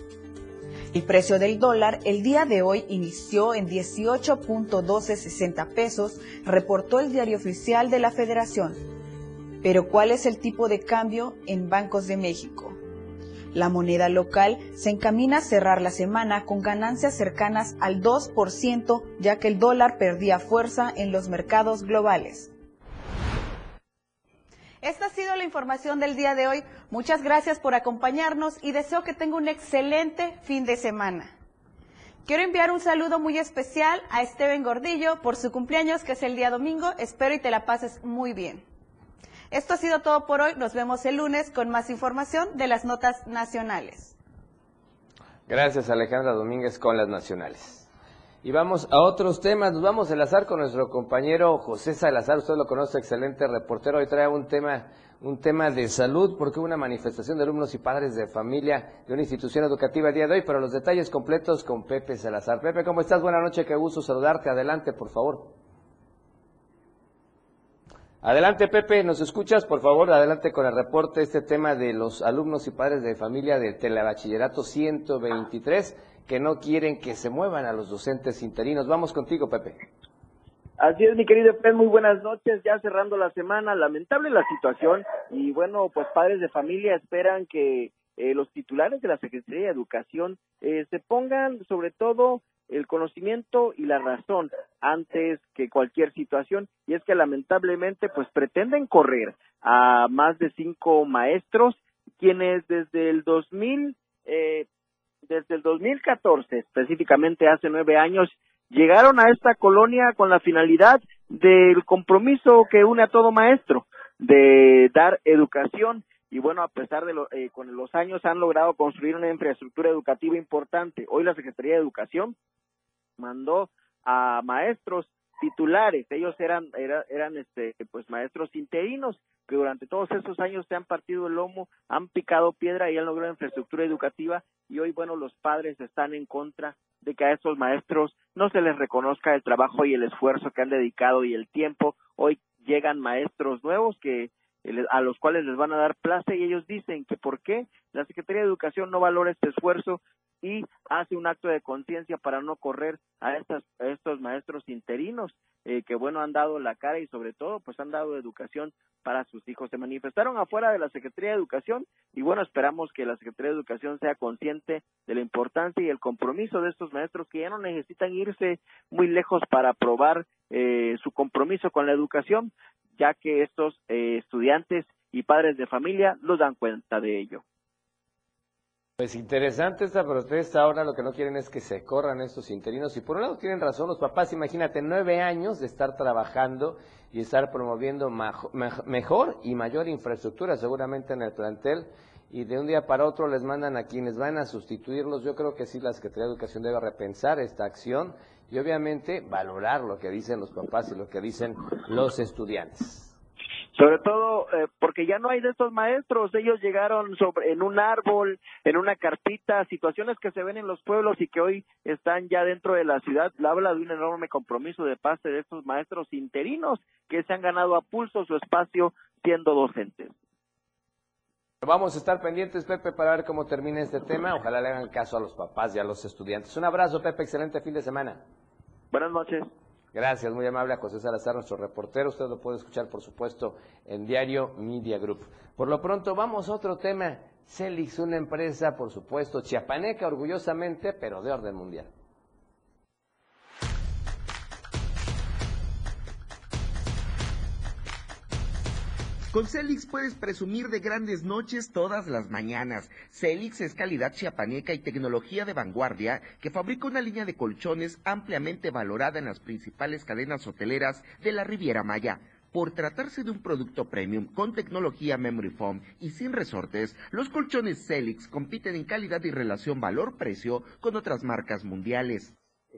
El precio del dólar el día de hoy inició en 18.1260 pesos, reportó el diario oficial de la Federación. Pero ¿cuál es el tipo de cambio en bancos de México? La moneda local se encamina a cerrar la semana con ganancias cercanas al 2%, ya que el dólar perdía fuerza en los mercados globales. Esta ha sido la información del día de hoy. Muchas gracias por acompañarnos y deseo que tenga un excelente fin de semana. Quiero enviar un saludo muy especial a Esteban Gordillo por su cumpleaños, que es el día domingo. Espero y te la pases muy bien. Esto ha sido todo por hoy. Nos vemos el lunes con más información de las notas nacionales. Gracias Alejandra Domínguez con las nacionales. Y vamos a otros temas, nos vamos a enlazar con nuestro compañero José Salazar, usted lo conoce, excelente reportero, hoy trae un tema, un tema de salud, porque hubo una manifestación de alumnos y padres de familia de una institución educativa el día de hoy, pero los detalles completos con Pepe Salazar. Pepe, ¿cómo estás? Buenas noches, qué gusto saludarte, adelante, por favor. Adelante, Pepe, ¿nos escuchas? Por favor, adelante con el reporte, este tema de los alumnos y padres de familia de Telebachillerato 123 que no quieren que se muevan a los docentes interinos. Vamos contigo, Pepe. Así es, mi querido Fred, muy buenas noches, ya cerrando la semana, lamentable la situación y bueno, pues padres de familia esperan que eh, los titulares de la Secretaría de Educación eh, se pongan sobre todo el conocimiento y la razón antes que cualquier situación y es que lamentablemente pues pretenden correr a más de cinco maestros quienes desde el 2000 eh, desde el 2014 específicamente hace nueve años llegaron a esta colonia con la finalidad del compromiso que une a todo maestro de dar educación y bueno, a pesar de lo, eh, con los años han logrado construir una infraestructura educativa importante. Hoy la Secretaría de Educación mandó a maestros titulares, ellos eran eran este pues maestros interinos que durante todos esos años se han partido el lomo, han picado piedra y han logrado infraestructura educativa y hoy bueno los padres están en contra de que a estos maestros no se les reconozca el trabajo y el esfuerzo que han dedicado y el tiempo. Hoy llegan maestros nuevos que a los cuales les van a dar plaza y ellos dicen que por qué la Secretaría de Educación no valora este esfuerzo y hace un acto de conciencia para no correr a, estas, a estos maestros interinos eh, que bueno han dado la cara y sobre todo pues han dado educación para sus hijos. Se manifestaron afuera de la Secretaría de Educación y bueno esperamos que la Secretaría de Educación sea consciente de la importancia y el compromiso de estos maestros que ya no necesitan irse muy lejos para probar eh, su compromiso con la educación, ya que estos eh, estudiantes y padres de familia los dan cuenta de ello. Pues interesante esta protesta. Ahora lo que no quieren es que se corran estos interinos. Y por un lado tienen razón los papás. Imagínate, nueve años de estar trabajando y estar promoviendo mejor y mayor infraestructura seguramente en el plantel. Y de un día para otro les mandan a quienes van a sustituirlos. Yo creo que sí la Secretaría de Educación debe repensar esta acción y obviamente valorar lo que dicen los papás y lo que dicen los estudiantes. Sobre todo eh, porque ya no hay de estos maestros, ellos llegaron sobre en un árbol, en una carpita, situaciones que se ven en los pueblos y que hoy están ya dentro de la ciudad. Habla de un enorme compromiso de parte de estos maestros interinos que se han ganado a pulso su espacio siendo docentes. Vamos a estar pendientes, Pepe, para ver cómo termina este tema. Ojalá le hagan caso a los papás y a los estudiantes. Un abrazo, Pepe. Excelente fin de semana. Buenas noches. Gracias, muy amable a José Salazar, nuestro reportero. Usted lo puede escuchar, por supuesto, en Diario Media Group. Por lo pronto, vamos a otro tema. Celix, una empresa, por supuesto, chiapaneca, orgullosamente, pero de orden mundial. Con Celix puedes presumir de grandes noches todas las mañanas. Celix es calidad chiapaneca y tecnología de vanguardia que fabrica una línea de colchones ampliamente valorada en las principales cadenas hoteleras de la Riviera Maya. Por tratarse de un producto premium con tecnología Memory Foam y sin resortes, los colchones Celix compiten en calidad y relación valor-precio con otras marcas mundiales.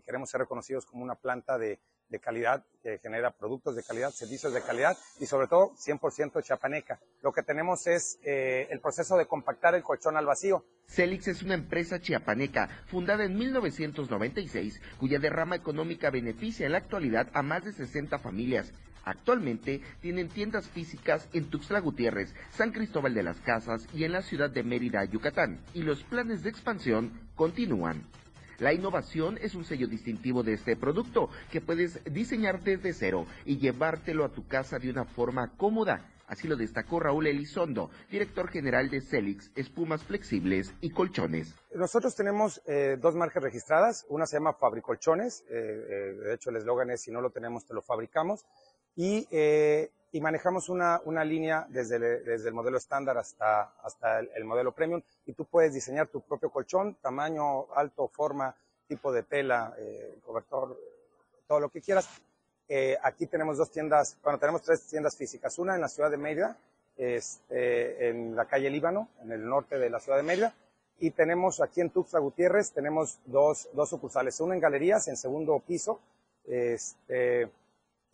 Queremos ser reconocidos como una planta de de calidad, que genera productos de calidad, servicios de calidad y sobre todo 100% chapaneca. Lo que tenemos es eh, el proceso de compactar el colchón al vacío. Celix es una empresa chiapaneca fundada en 1996 cuya derrama económica beneficia en la actualidad a más de 60 familias. Actualmente tienen tiendas físicas en Tuxtla Gutiérrez, San Cristóbal de las Casas y en la ciudad de Mérida, Yucatán. Y los planes de expansión continúan. La innovación es un sello distintivo de este producto que puedes diseñar desde cero y llevártelo a tu casa de una forma cómoda. Así lo destacó Raúl Elizondo, director general de Celix, espumas flexibles y colchones. Nosotros tenemos eh, dos marcas registradas. Una se llama Fabricolchones. Eh, eh, de hecho, el eslogan es: si no lo tenemos, te lo fabricamos. Y y manejamos una, una línea desde, desde, el modelo estándar hasta, hasta el, modelo premium y tú puedes diseñar tu propio colchón, tamaño, alto, forma, tipo de tela, eh, cobertor, todo lo que quieras. Eh, aquí tenemos dos tiendas, bueno, tenemos tres tiendas físicas, una en la ciudad de Mérida, este, en la calle Líbano, en el norte de la ciudad de Mérida, y tenemos aquí en Tuxtla Gutiérrez, tenemos dos, dos sucursales, una en Galerías, en segundo piso, este,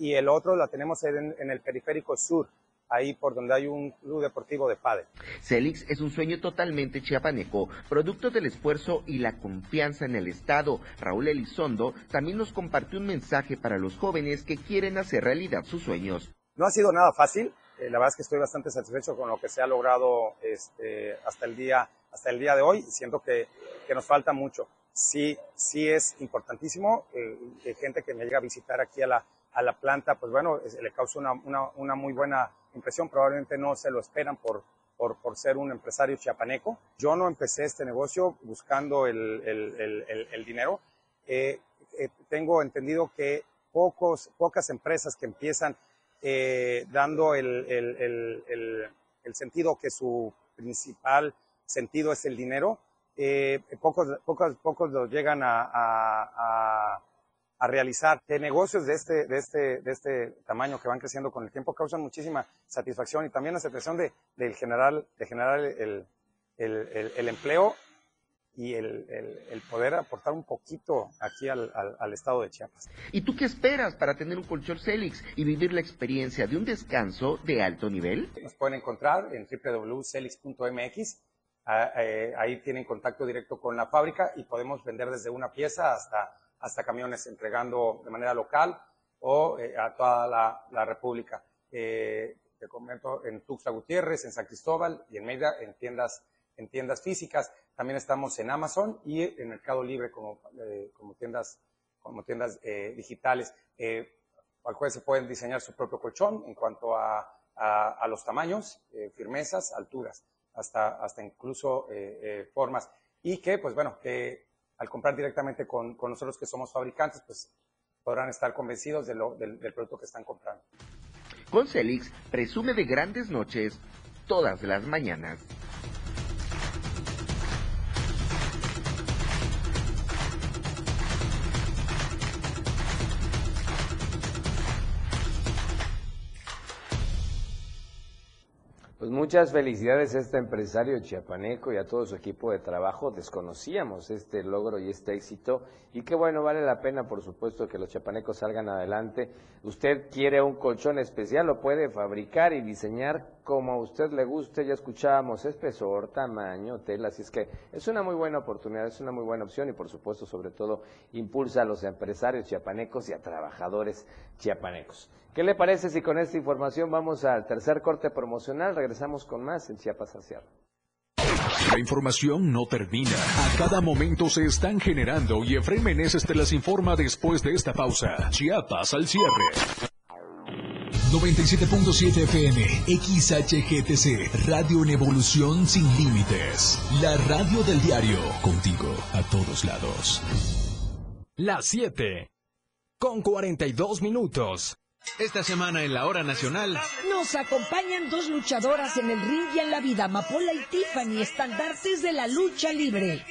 y el otro la tenemos en, el periférico sur, ahí por donde hay un club deportivo de pádel. Celix es un sueño totalmente chiapaneco, producto del esfuerzo y la confianza en el Estado. Raúl Elizondo también nos compartió un mensaje para los jóvenes que quieren hacer realidad sus sueños. No ha sido nada fácil, eh, la verdad es que estoy bastante satisfecho con lo que se ha logrado este, hasta, el día, hasta el día de hoy, siento que, que nos falta mucho. Sí, sí es importantísimo eh, gente que me llega a visitar aquí a la a la planta, pues bueno, le causa una, una, muy buena impresión. Probablemente no se lo esperan por, por, por, ser un empresario chiapaneco. Yo no empecé este negocio buscando el, el, el, dinero. eh, eh, tengo entendido que pocos, pocas empresas que empiezan eh, dando el, sentido que su principal sentido es el dinero, pocos, pocos, pocos lo llegan a, realizar. De negocios de este, de, este, de este tamaño que van creciendo con el tiempo causan muchísima satisfacción y también la satisfacción de, del general, de generar el, el, el empleo y el, el, poder aportar un poquito aquí al, al, estado de Chiapas. ¿Y tú qué esperas para tener un colchón Celix y vivir la experiencia de un descanso de alto nivel? Nos pueden encontrar en www.celix.mx. Ah, eh, ahí tienen contacto directo con la fábrica y podemos vender desde una pieza hasta, hasta camiones entregando de manera local o eh, a toda la, la República. Eh, te comento en Tuxtla Gutiérrez, en San Cristóbal y en Mérida en tiendas en tiendas físicas. También estamos en Amazon y en Mercado Libre como, eh, como tiendas, como tiendas eh, digitales. Eh, al cual se pueden diseñar su propio colchón en cuanto a, a, los tamaños, firmezas, alturas, hasta, hasta incluso formas. Y que, pues bueno, que al comprar directamente con, con, nosotros que somos fabricantes, pues podrán estar convencidos del, del producto que están comprando. Con Celix presume de grandes noches todas las mañanas. Muchas felicidades a este empresario chiapaneco y a todo su equipo de trabajo. Desconocíamos este logro y este éxito y qué bueno, vale la pena por supuesto que los chiapanecos salgan adelante. Usted quiere un colchón especial, lo puede fabricar y diseñar como a usted le guste. Ya escuchábamos espesor, tamaño, tela, así es que es una muy buena oportunidad, es una muy buena opción y por supuesto sobre todo impulsa a los empresarios chiapanecos y a trabajadores chiapanecos. ¿Qué le parece si con esta información vamos al tercer corte promocional? Regresamos con más en Chiapas al cierre. La información no termina. A cada momento se están generando y Efraín Meneses te las informa después de esta pausa. Chiapas al cierre. 97.7 FM, XHGTC, Radio en Evolución Sin Límites. La radio del diario, contigo a todos lados. Las 7, con 42 minutos. Esta semana en la hora nacional nos acompañan dos luchadoras en el ring y en la vida, Mapola y Tiffany, estandartes de la lucha libre.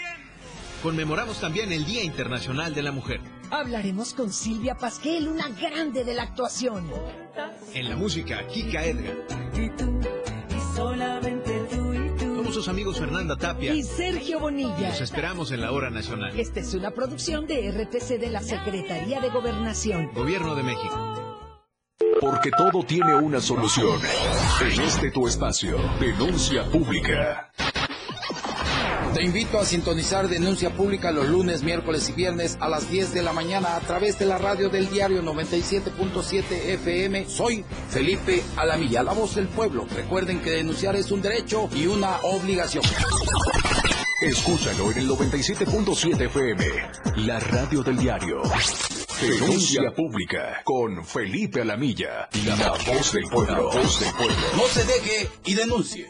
Conmemoramos también el Día Internacional de la Mujer. Hablaremos con Silvia Pasquel, una grande de la actuación. En la música, Kika Edgar. Y tú, y solamente tú y tú. Somos sus amigos Fernanda Tapia y Sergio Bonilla. Los esperamos en la hora nacional. Esta es una producción de RTC de la Secretaría de Gobernación. Gobierno de México. Porque todo tiene una solución. En este tu espacio, denuncia pública. Te invito a sintonizar Denuncia Pública los lunes, miércoles y viernes a las 10 de la mañana a través de la radio del diario 97.7 FM. Soy Felipe Alamilla, la voz del pueblo. Recuerden que denunciar es un derecho y una obligación. Escúchalo en el 97.7 FM, la radio del diario. Denuncia pública con Felipe Alamilla, la voz del pueblo. Voz del pueblo. No se deje y denuncie.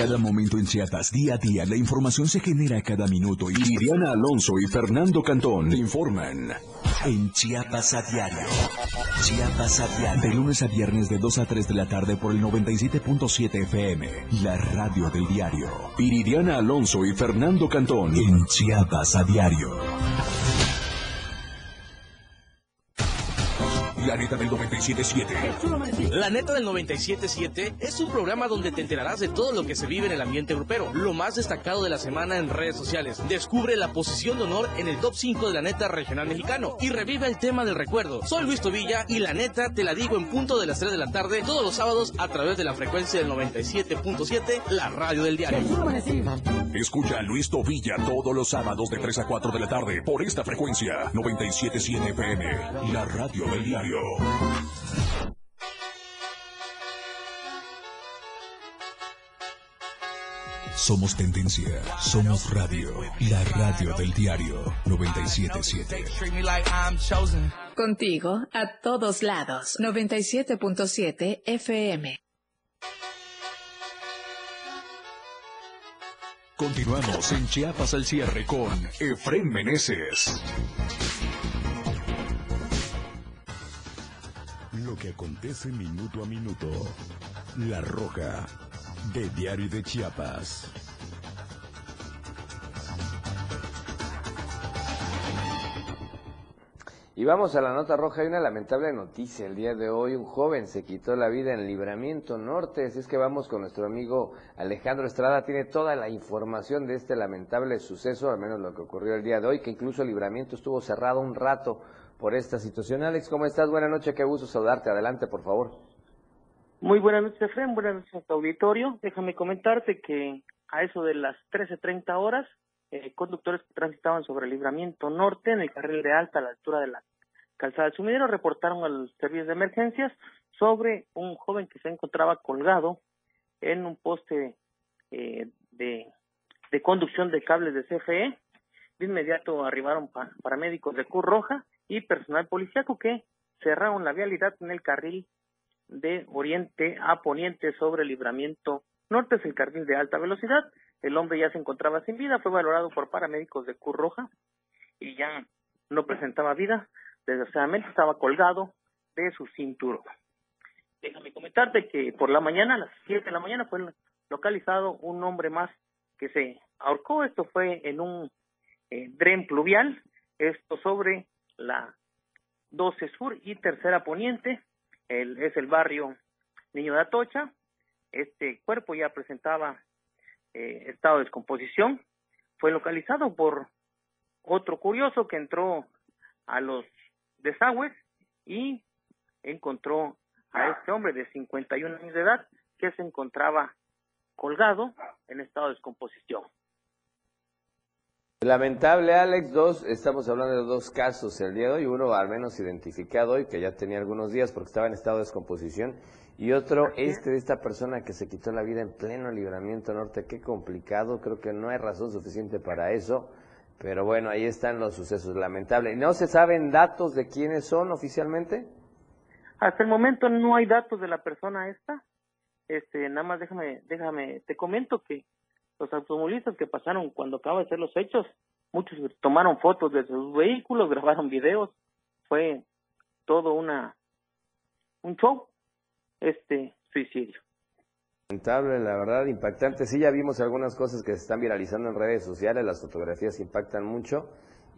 Cada momento en Chiapas, día a día, la información se genera cada minuto y Liliana Alonso y Fernando Cantón informan en Chiapas a diario. Chiapas a diario. De lunes a viernes de 2 a 3 de la tarde por el 97.7 FM. La radio del diario. Iridiana Alonso y Fernando Cantón en Chiapas a diario. La neta del 97.7. La neta del 97.7 es un programa donde te enterarás de todo lo que se vive en el ambiente grupero, lo más destacado de la semana en redes sociales. Descubre la posición de honor en el top 5 de la neta regional mexicano y revive el tema del recuerdo. Soy Luis Tobilla y la neta te la digo en punto de las 3 de la tarde todos los sábados a través de la frecuencia del 97.7, la radio del diario. Escucha a Luis Tobilla todos los sábados de 3 a 4 de la tarde por esta frecuencia 97.7 FM, la radio del diario. Somos tendencia, somos radio, la radio del diario 977. contigo a todos lados. 97.7 FM. Continuamos en Chiapas al cierre con Efren Meneses. Que acontece minuto a minuto. La Roja, de Diario de Chiapas. Y vamos a la nota roja. Hay una lamentable noticia. El día de hoy un joven se quitó la vida en Libramiento Norte. Así es que vamos con nuestro amigo Alejandro Estrada. Tiene toda la información de este lamentable suceso, al menos lo que ocurrió el día de hoy, que incluso Libramiento estuvo cerrado un rato por esta situación. Alex, ¿cómo estás? Buenas noches. Qué gusto saludarte. Adelante, por favor. Muy buenas noches, Efraín. Buenas noches a tu auditorio. Déjame comentarte que a eso de las 13.30 horas, eh, conductores que transitaban sobre el libramiento norte en el carril de alta a la altura de la calzada del sumidero reportaron al servicio de emergencias sobre un joven que se encontraba colgado en un poste eh, de, conducción de cables de CFE. De inmediato arribaron paramédicos de Cruz Roja y personal policíaco que cerraron la vialidad en el carril de oriente a poniente sobre el libramiento norte, es el carril de alta velocidad. El hombre ya se encontraba sin vida, fue valorado por paramédicos de Cruz Roja y ya no presentaba vida. Desgraciadamente estaba colgado de su cinturón. Déjame comentarte que por la mañana, a las 7 de la mañana, fue localizado un hombre más que se ahorcó. Esto fue en un eh, dren pluvial, esto sobre la 12 Sur y Tercera Poniente. El, es el barrio Niño de Atocha. Este cuerpo ya presentaba eh, estado de descomposición, fue localizado por otro curioso que entró a los desagües y encontró a este hombre de 51 años de edad que se encontraba colgado en estado de descomposición. Lamentable, Alex, dos, estamos hablando de dos casos el día de hoy, uno al menos identificado hoy, que ya tenía algunos días porque estaba en estado de descomposición, y otro, este de esta persona que se quitó la vida en pleno libramiento norte, qué complicado, creo que no hay razón suficiente para eso, pero bueno, ahí están los sucesos, lamentable. ¿No se saben datos de quiénes son oficialmente? Hasta el momento no hay datos de la persona esta, este, nada más déjame, déjame, te comento que los automovilistas que pasaron cuando acaba de ser los hechos, muchos tomaron fotos de sus vehículos, grabaron videos, fue todo una, un show este suicidio. Lamentable, la verdad, impactante. Sí, ya vimos algunas cosas que se están viralizando en redes sociales, las fotografías impactan mucho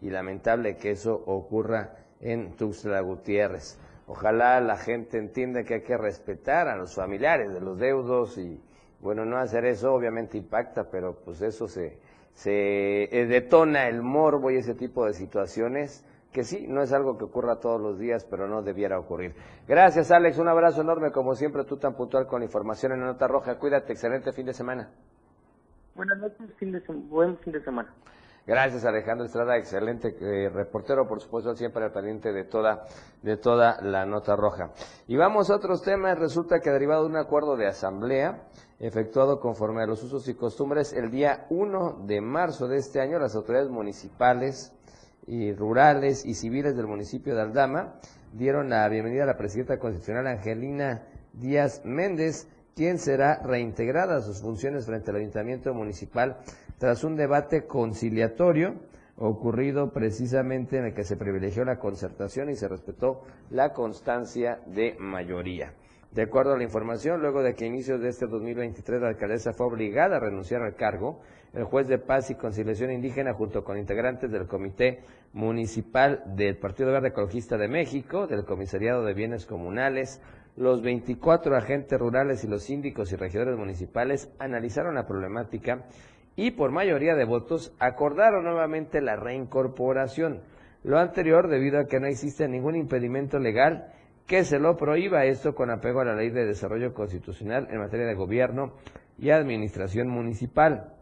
y lamentable que eso ocurra en Tuxtla Gutiérrez. Ojalá la gente entienda que hay que respetar a los familiares de los deudos y, bueno, no hacer eso obviamente impacta, pero pues eso se, se eh, detona el morbo y ese tipo de situaciones que sí, no es algo que ocurra todos los días, pero no debiera ocurrir. Gracias, Alex. Un abrazo enorme, como siempre, tú tan puntual con información en la Nota Roja. Cuídate, excelente fin de semana. Buenas noches, buen fin de semana. Gracias, Alejandro Estrada, excelente eh, reportero, por supuesto, siempre al pendiente de toda, de toda la nota roja. Y vamos a otros temas. Resulta que derivado de un acuerdo de asamblea efectuado conforme a los usos y costumbres el día 1 de marzo de este año, las autoridades municipales, y rurales y civiles del municipio de Aldama dieron la bienvenida a la presidenta constitucional Angelina Díaz Méndez, quien será reintegrada a sus funciones frente al ayuntamiento municipal tras un debate conciliatorio ocurrido precisamente en el que se privilegió la concertación y se respetó la constancia de mayoría. De acuerdo a la información, luego de que a inicios de este 2023 la alcaldesa fue obligada a renunciar al cargo, el juez de paz y conciliación indígena junto con integrantes del Comité Municipal del Partido Verde Ecologista de México, del Comisariado de Bienes Comunales, los 24 agentes rurales y los síndicos y regidores municipales analizaron la problemática y por mayoría de votos acordaron nuevamente la reincorporación. Lo anterior debido a que no existe ningún impedimento legal que se lo prohíba esto con apego a la Ley de Desarrollo Constitucional en materia de gobierno y administración municipal,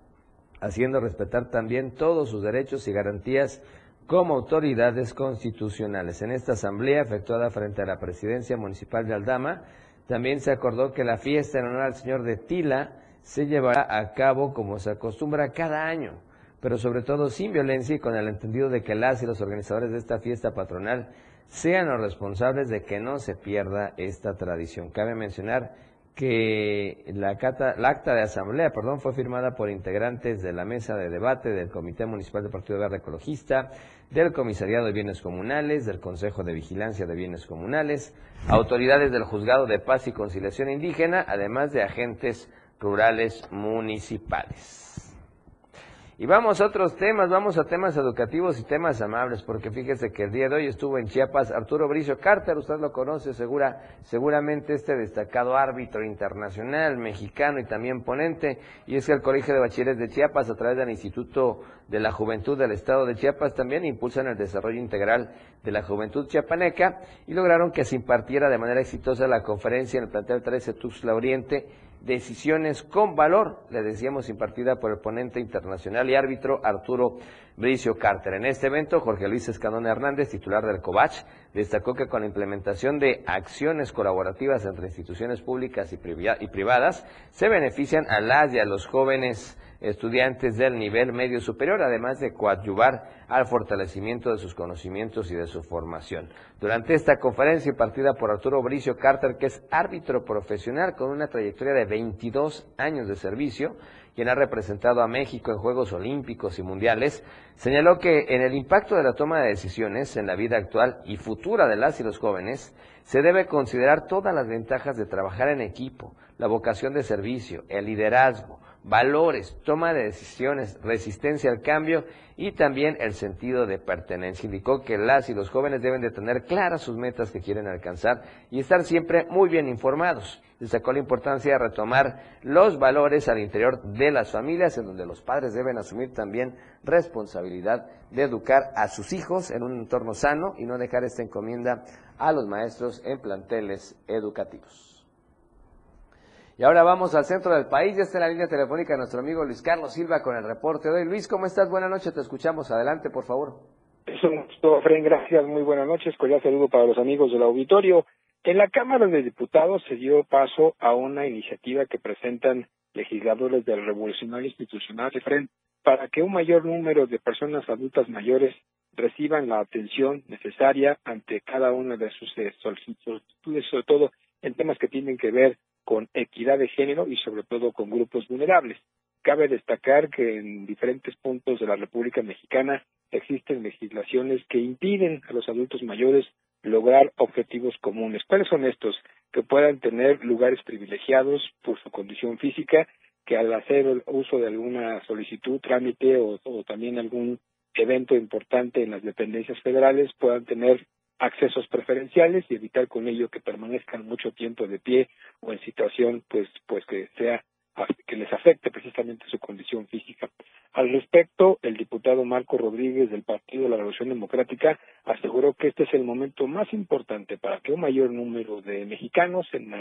haciendo respetar también todos sus derechos y garantías como autoridades constitucionales. En esta asamblea efectuada frente a la presidencia municipal de Aldama, también se acordó que la fiesta en honor al señor de Tila se llevará a cabo como se acostumbra cada año, pero sobre todo sin violencia y con el entendido de que las y los organizadores de esta fiesta patronal sean los responsables de que no se pierda esta tradición. Cabe mencionar que la, acta de asamblea perdón, fue firmada por integrantes de la mesa de debate del Comité Municipal del Partido Verde Ecologista, del Comisariado de Bienes Comunales, del Consejo de Vigilancia de Bienes Comunales, autoridades del Juzgado de Paz y Conciliación Indígena, además de agentes rurales municipales. Y vamos a otros temas, vamos a temas educativos y temas amables, porque fíjese que el día de hoy estuvo en Chiapas Arturo Bricio Carter, usted lo conoce segura, seguramente este destacado árbitro internacional, mexicano y también ponente, y es que el Colegio de Bachilleres de Chiapas, a través del Instituto de la Juventud del Estado de Chiapas, también impulsan el desarrollo integral de la juventud chiapaneca y lograron que se impartiera de manera exitosa la conferencia en el plantel 13 Tuxtla Oriente decisiones con valor, le decíamos impartida por el ponente internacional y árbitro Arturo Bricio Carter. En este evento, Jorge Luis Escandón Hernández, titular del COVACH, destacó que con la implementación de acciones colaborativas entre instituciones públicas y privadas, se benefician a las y a los jóvenes estudiantes del nivel medio superior, además de coadyuvar al fortalecimiento de sus conocimientos y de su formación. Durante esta conferencia impartida por Arturo Bricio Carter, que es árbitro profesional con una trayectoria de 22 años de servicio, quien ha representado a México en Juegos Olímpicos y Mundiales, señaló que en el impacto de la toma de decisiones en la vida actual y futura de las y los jóvenes, se debe considerar todas las ventajas de trabajar en equipo, la vocación de servicio, el liderazgo, valores, toma de decisiones, resistencia al cambio y también el sentido de pertenencia. Indicó que las y los jóvenes deben de tener claras sus metas que quieren alcanzar y estar siempre muy bien informados. Destacó la importancia de retomar los valores al interior de las familias, en donde los padres deben asumir también responsabilidad de educar a sus hijos en un entorno sano y no dejar esta encomienda a los maestros en planteles educativos. Y ahora vamos al centro del país. Ya está en la línea telefónica nuestro amigo Luis Carlos Silva con el reporte de hoy. Luis, ¿cómo estás? Buenas noches, te escuchamos. Adelante, por favor. Es un gusto, Fren. Gracias. Muy buenas noches. Cordial saludo para los amigos del auditorio. En la Cámara de Diputados se dio paso a una iniciativa que presentan legisladores del Revolucionario Institucional de FREN para que un mayor número de personas adultas mayores reciban la atención necesaria ante cada una de sus eh, solicitudes, sobre todo en temas que tienen que ver con equidad de género y sobre todo con grupos vulnerables. Cabe destacar que en diferentes puntos de la República Mexicana existen legislaciones que impiden a los adultos mayores lograr objetivos comunes. ¿Cuáles son estos? Que puedan tener lugares privilegiados por su condición física, que al hacer el uso de alguna solicitud, trámite o, o también algún evento importante en las dependencias federales puedan tener accesos preferenciales y evitar con ello que permanezcan mucho tiempo de pie o en situación pues pues que sea que les afecte precisamente su condición física. Al respecto, el diputado Marco Rodríguez del Partido de la Revolución Democrática aseguró que este es el momento más importante para que un mayor número de mexicanos en,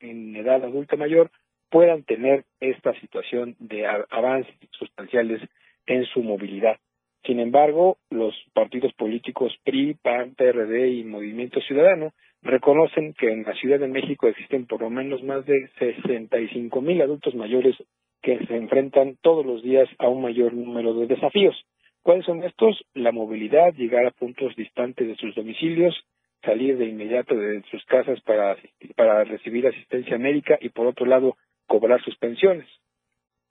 en edad adulta mayor puedan tener esta situación de avances sustanciales en su movilidad. Sin embargo, los partidos políticos PRI, PAN, PRD y Movimiento Ciudadano reconocen que en la Ciudad de México existen por lo menos más de 65 mil adultos mayores que se enfrentan todos los días a un mayor número de desafíos. ¿Cuáles son estos? La movilidad, llegar a puntos distantes de sus domicilios, salir de inmediato de sus casas para, recibir asistencia médica y, por otro lado, cobrar sus pensiones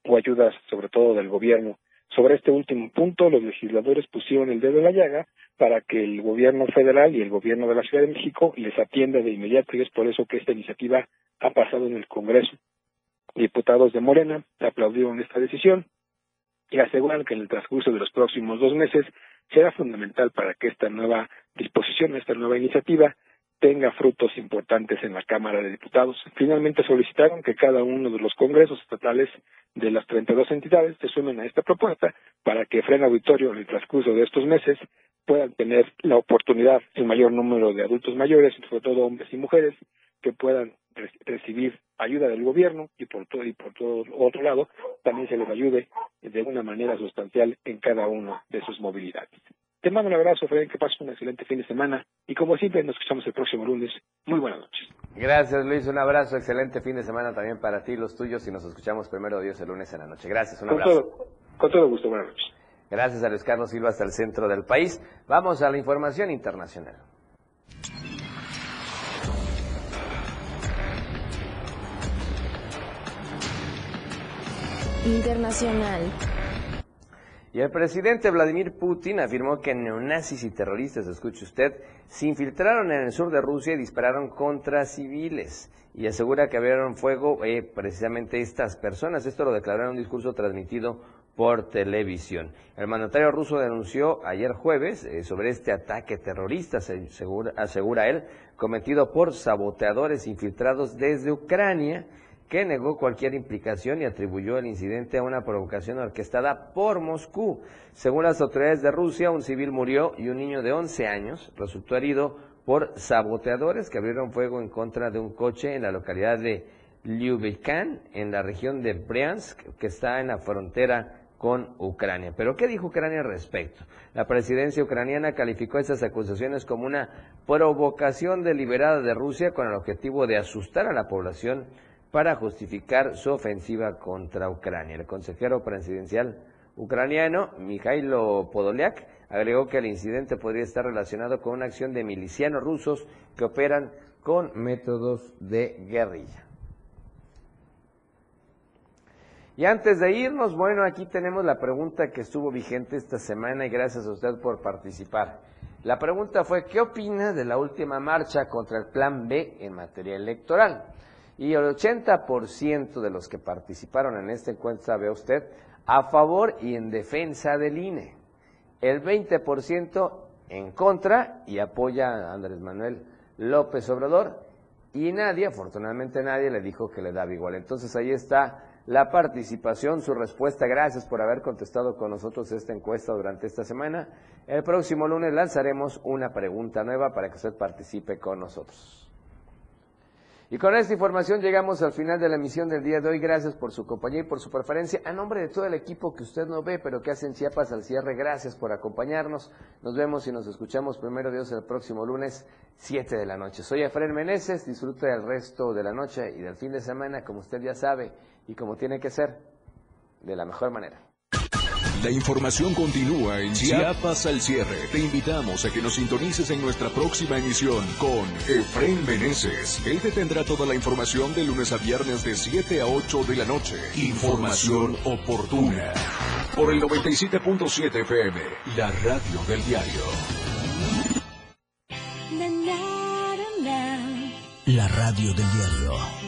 o ayudas, sobre todo del gobierno sobre este último punto, los legisladores pusieron el dedo en la llaga para que el gobierno federal y el gobierno de la Ciudad de México les atienda de inmediato y es por eso que esta iniciativa ha pasado en el Congreso. Diputados de Morena aplaudieron esta decisión y aseguran que en el transcurso de los próximos dos meses será fundamental para que esta nueva disposición, esta nueva iniciativa, tenga frutos importantes en la Cámara de Diputados. Finalmente solicitaron que cada uno de los congresos estatales de las 32 entidades se sumen a esta propuesta para que Frena Auditorio en el transcurso de estos meses puedan tener la oportunidad, el mayor número de adultos mayores, sobre todo hombres y mujeres, que puedan recibir ayuda del gobierno y por todo y por todo otro lado también se les ayude de una manera sustancial en cada una de sus movilidades. Te mando un abrazo, Fred, que pases un excelente fin de semana y como siempre nos escuchamos el próximo lunes. Muy buenas noches. Gracias Luis, un abrazo, excelente fin de semana también para ti, los tuyos y nos escuchamos primero Dios el lunes en la noche. Gracias, un abrazo. Con todo, con todo gusto, buenas noches. Gracias a Luis Carlos Silva hasta el centro del país. Vamos a la información internacional. Internacional. Y el presidente Vladimir Putin afirmó que neonazis y terroristas, escuche usted, se infiltraron en el sur de Rusia y dispararon contra civiles. Y asegura que abrieron fuego eh, precisamente estas personas. Esto lo declaró en un discurso transmitido por televisión. El mandatario ruso denunció ayer jueves eh, sobre este ataque terrorista, asegura él, cometido por saboteadores infiltrados desde Ucrania que negó cualquier implicación y atribuyó el incidente a una provocación orquestada por Moscú. Según las autoridades de Rusia, un civil murió y un niño de 11 años resultó herido por saboteadores que abrieron fuego en contra de un coche en la localidad de Lyubikan, en la región de Bryansk, que está en la frontera con Ucrania. Pero ¿qué dijo Ucrania al respecto? La presidencia ucraniana calificó estas acusaciones como una provocación deliberada de Rusia con el objetivo de asustar a la población para justificar su ofensiva contra Ucrania. El consejero presidencial ucraniano, Mikhailo Podolyak, agregó que el incidente podría estar relacionado con una acción de milicianos rusos que operan con métodos de guerrilla. Y antes de irnos, bueno, aquí tenemos la pregunta que estuvo vigente esta semana y gracias a usted por participar. La pregunta fue, ¿qué opina de la última marcha contra el Plan B en materia electoral? Y el 80% de los que participaron en esta encuesta, ve usted, a favor y en defensa del INE. El 20% en contra y apoya a Andrés Manuel López Obrador. Y nadie, afortunadamente nadie, le dijo que le daba igual. Entonces ahí está la participación, su respuesta. Gracias por haber contestado con nosotros esta encuesta durante esta semana. El próximo lunes lanzaremos una pregunta nueva para que usted participe con nosotros. Y con esta información llegamos al final de la emisión del día de hoy. Gracias por su compañía y por su preferencia. A nombre de todo el equipo que usted no ve, pero que hacen Chiapas al cierre, gracias por acompañarnos. Nos vemos y nos escuchamos primero Dios el próximo lunes, 7 de la noche. Soy Efraín Meneses, disfrute del resto de la noche y del fin de semana, como usted ya sabe y como tiene que ser, de la mejor manera. La información continúa en Chiapas al cierre. Te invitamos a que nos sintonices en nuestra próxima emisión con Efraín Meneses. Él te tendrá toda la información de lunes a viernes de 7 a 8 de la noche. Información oportuna. Por el 97.7 FM, la radio del diario. La radio del diario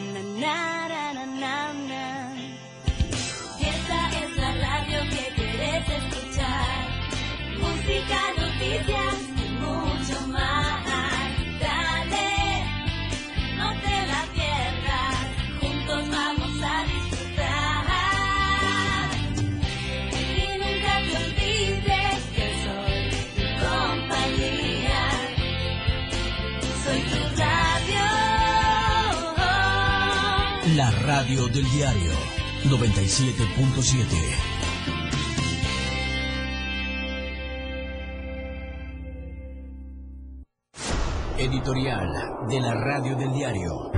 radio del diario 97.7. Editorial de la radio del diario.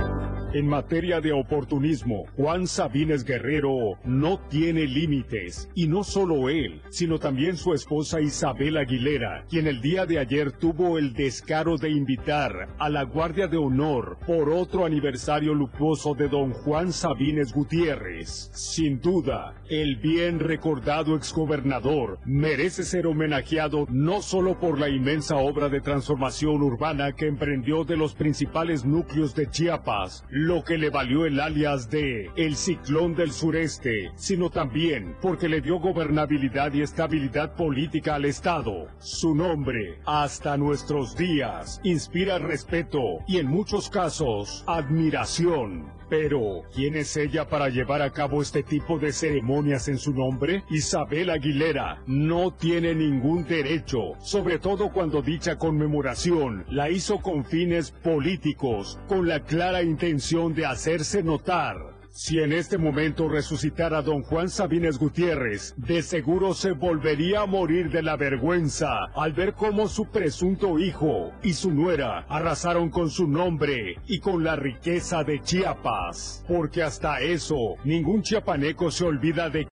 En materia de oportunismo, Juan Sabines Guerrero no tiene límites. Y no solo él, sino también su esposa Isabel Aguilera, quien el día de ayer tuvo el descaro de invitar a la Guardia de Honor por otro aniversario luctuoso de don Juan Sabines Gutiérrez. Sin duda, el bien recordado exgobernador merece ser homenajeado no solo por la inmensa obra de transformación urbana que emprendió de los principales núcleos de Chiapas, lo que le valió el alias de el ciclón del sureste, sino también porque le dio gobernabilidad y estabilidad política al Estado. Su nombre, hasta nuestros días, inspira respeto y en muchos casos admiración. Pero, ¿quién es ella para llevar a cabo este tipo de ceremonias en su nombre? Isabel Aguilera no tiene ningún derecho, sobre todo cuando dicha conmemoración la hizo con fines políticos, con la clara intención de hacerse notar. Si en este momento resucitara don Juan Sabines Gutiérrez, de seguro se volvería a morir de la vergüenza al ver cómo su presunto hijo y su nuera arrasaron con su nombre y con la riqueza de Chiapas. Porque hasta eso, ningún chiapaneco se olvida de